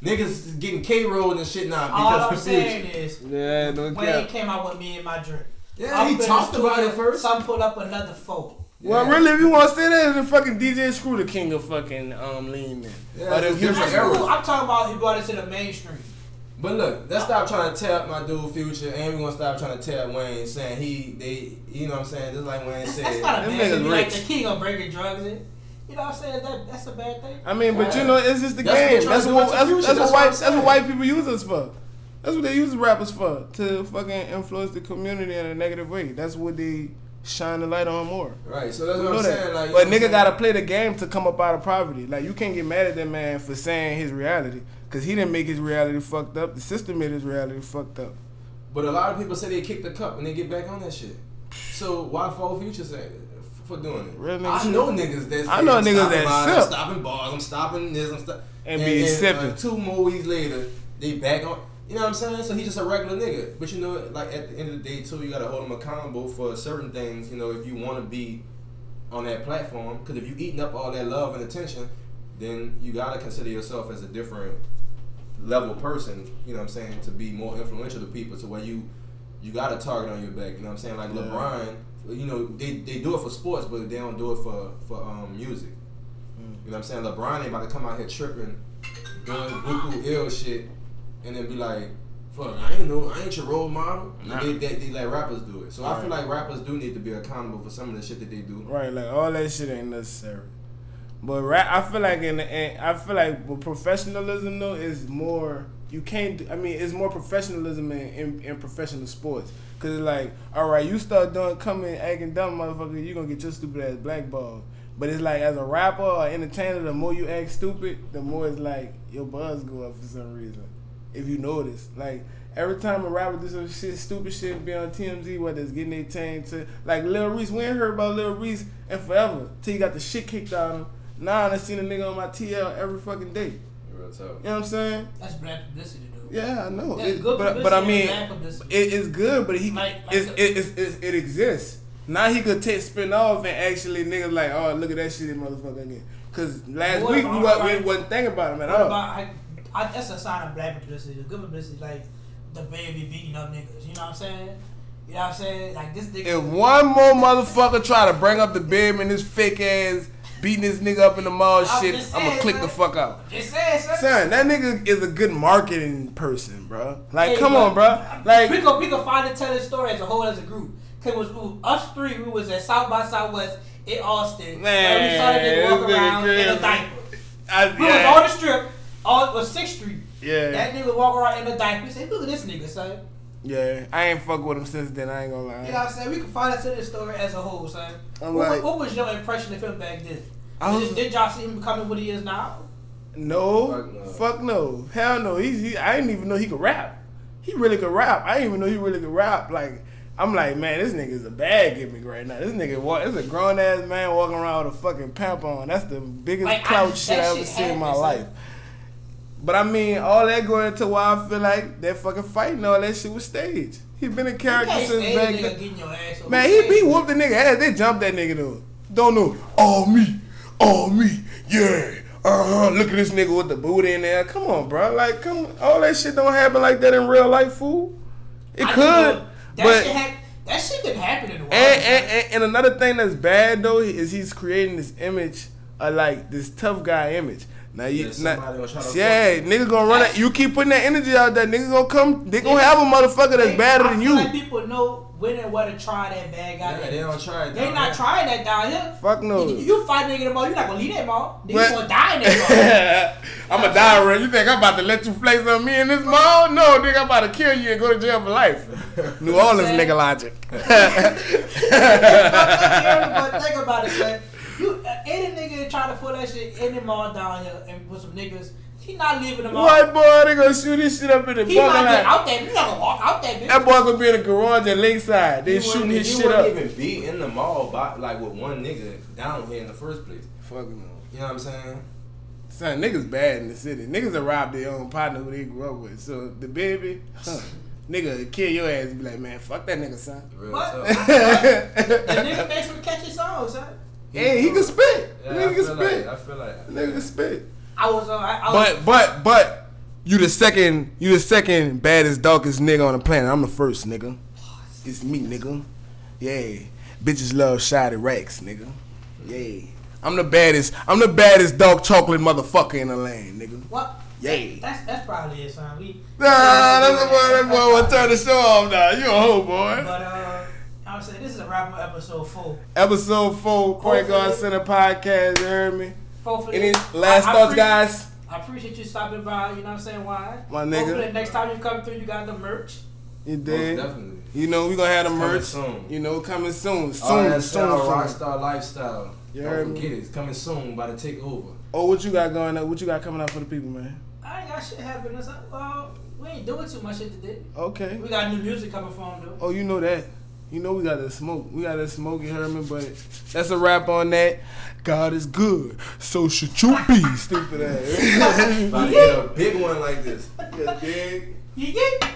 Niggas getting K rolled and shit now All because I'm saying is, Yeah, no Wayne cap. came out with me and my drink. Yeah, I'm he talked about it first. Some pull up another four. Well, Yeah. really, if you want to say that, then fucking DJ Screw the king of fucking um lean then. Yeah, But it's if different Future- That's cool. I'm talking about he brought it to the mainstream. But look, let's stop trying to tap my dude Future, and we gonna stop trying to tap Wayne saying he they, you know what I'm saying? Just like Wayne That's, said. that's not a bad thing. Like the king of breaking drugs in. You know what I'm saying? That that's a bad thing. I mean, but you know, it's just the That's game. they That's what do that's, that's what That's what white that's what white people use us for. That's what they use rappers for to fucking influence the community in a negative way. That's what they shine the light on more. Right, so that's You what I'm that. saying. Like, but nigga gotta play the game to come up out of poverty. Like you can't get mad at that man for saying his reality, cause he didn't make his reality fucked up. The system made his reality fucked up. But a lot of people say they kick the cup and they get back on that shit. So why fall Future say for doing it? Real I shit. know niggas that. I know niggas that bars, I'm stopping bars. I'm stopping this. I'm stopping. And be sipping. uh, two more weeks later, they back on. You know what I'm saying? So he's just a regular nigga. But you know, like at the end of the day, too, you gotta hold him accountable for certain things. You know, if you want to be on that platform, because if you eating up all that love and attention, then you gotta consider yourself as a different level person. You know what I'm saying? To be more influential to people, to where you you got a target on your back. You know what I'm saying? Like Yeah. LeBron, you know, they, they do it for sports, but they don't do it for for um, music. You know what I'm saying? LeBron ain't about to come out here tripping, doing buku ill shit, and then be like, "Fuck, I ain't know, I ain't your role model." Nah. They, they, they let rappers do it. So I feel like rappers do need to be accountable for some of the shit that they do. Right, like all that shit ain't necessary. But rap, I feel like in, the, in I feel like with professionalism though is more. You can't. do- I mean, it's more professionalism in, in, in professional sports. Cause it's like, all right, you start doing coming acting dumb, motherfucker, you gonna get your stupid ass blackballed. But it's like as a rapper or entertainer, the more you act stupid, the more it's like your buzz go up for some reason. If you notice, like every time a rapper do some shit, stupid shit, be on TMZ, whether it's getting their chain to like Lil Reese. We ain't heard about Lil Reese and forever till he got the shit kicked out of him. Now I seen a nigga on my TL every fucking day. Real talk. You know what I'm saying? That's bad publicity, dude. Yeah, I know. That's It- good but but I mean, and bad publicity. it, it's good, but he Like- like it's, the- it, it's, it's, it exists. Now he could take spin off and actually niggas like, oh look at that shit, motherfucker again. Cause last What week we, we, we wasn't thinking about him at What all. about I, I, that's a sign of black publicity. The good publicity, like the baby beating up niggas. You know what I'm saying? You know what I'm saying? Like this nigga. If one more motherfucker try to bring up the bib and his fake ass beating this nigga up in the mall I'm shit, just I'm gonna saying, click the fuck out. Just saying, son. Son, that nigga is a good marketing person, bro. Like, Hey, come bro, on, bro. Like, we Like, could we could find and tell this story as a whole as a group. Cause it was, it was us three. We was at South by Southwest in Austin. Man, we saw that nigga walk this nigga around in a diaper. I, We was on the strip. Oh, on was Sixth Street. yeah, That nigga walk around in a diaper. We say, look at this nigga, son. yeah. I ain't fuck with him since then. I ain't gonna lie. You know what I'm saying? We can find and tell this story as a whole, son. What, like- what was your impression of him back then? I was- did, did y'all see him becoming what he is now? No, Fuck no. fuck no, hell no. He's, he, I didn't even know he could rap. He really could rap. I didn't even know he really could rap. Like, I'm like, man, this nigga is a bad gimmick right now. This nigga, walk, this a grown ass man walking around with a fucking pamp on. That's the biggest Like, I clout just- shit I ever seen in my life. son. But I mean, all that going into why I feel like that fucking fight and all that shit was staged. He been a character since back then. getting your ass over. Man, he be whooped the nigga ass. They jumped that nigga though. Don't know. All me. All me. Yeah. Uh-huh. Look at this nigga with the booty in there. Come on, bro. Like, come on. All that shit don't happen like that in real life, fool. It I could. That but shit hap- that shit can happen in the world. and, and, and, and another thing that's bad though is he's creating this image of like this tough guy image. Now you, Yeah, somebody now, gonna try to yeah, fuck nigga gonna run. It. You keep putting that energy out there, nigga gonna come. They gonna have a motherfucker that's They- better I than feel you. Like people know when and where to try that bad guy. Yeah, they don't try it. They down not here. trying that down here. Fuck no. You, you fight nigga in the mall, you're not gonna leave that mall. Nigga, you But- gonna die in that mall. I'm a die run. You think I'm about to let you flex on me in this mall? No, nigga, I'm about to kill you and go to jail for life. New Orleans nigga logic. but think about it, son. You uh, any nigga that try to pull that shit in the mall down here and put some niggas, he not leaving the mall. White boy, they gonna shoot this shit up in the He parking not get out there. You not gonna walk out there, bitch. That boy gonna be in the garage at Lakeside. They shooting his shit up. He wouldn't even be in the mall by, like with one nigga down here in the first place. Fucking no. You know what I'm saying? Son, niggas bad in the city. Niggas that rob their own partner who they grew up with. So the baby, huh, nigga kill your ass and be like, man, fuck that nigga, son. Real What? talk. The nigga makes some catchy songs, son. Hey, he can spit. Yeah, nigga can feel spit. like I feel like nigga can spit. I was, uh, I, I was But but but you the second you the second baddest darkest nigga on the planet. I'm the first nigga. It's me, nigga. Yeah. Bitches love shotty racks, nigga. Yeah. I'm the baddest. I'm the baddest dark chocolate motherfucker in the land, nigga. what? Yeah. That's that's probably it, son. We. Nah, that's the boy. That boy will turn the show off now. You a hoe, boy. But uh, I was saying this is a wrap up episode four. Episode four, Point Guard Center podcast. You heard me. Hopefully, Any last I- I thoughts, appre- guys? I appreciate you stopping by. You know what I'm saying? Why? My nigga. Hopefully, next time you come through, you got the merch. You did. definitely. You know we gonna have the Coming merch. soon. You know coming soon. Soon, RSL soon, soon. Rockstar Lifestyle. You heard Don't me? forget it. It's coming soon. About to take over. Oh, what you got going up? What you got coming up for the people, man? I ain't got shit happening. So, well, we ain't doing too much shit today. Okay. We got new music coming from though. Oh, you know that. You know we got to smoke. We got to smoke. You heard me? But that's a wrap on that. God is good. So should you be, stupid ass. About to get a big one like this. yeah, big. You get?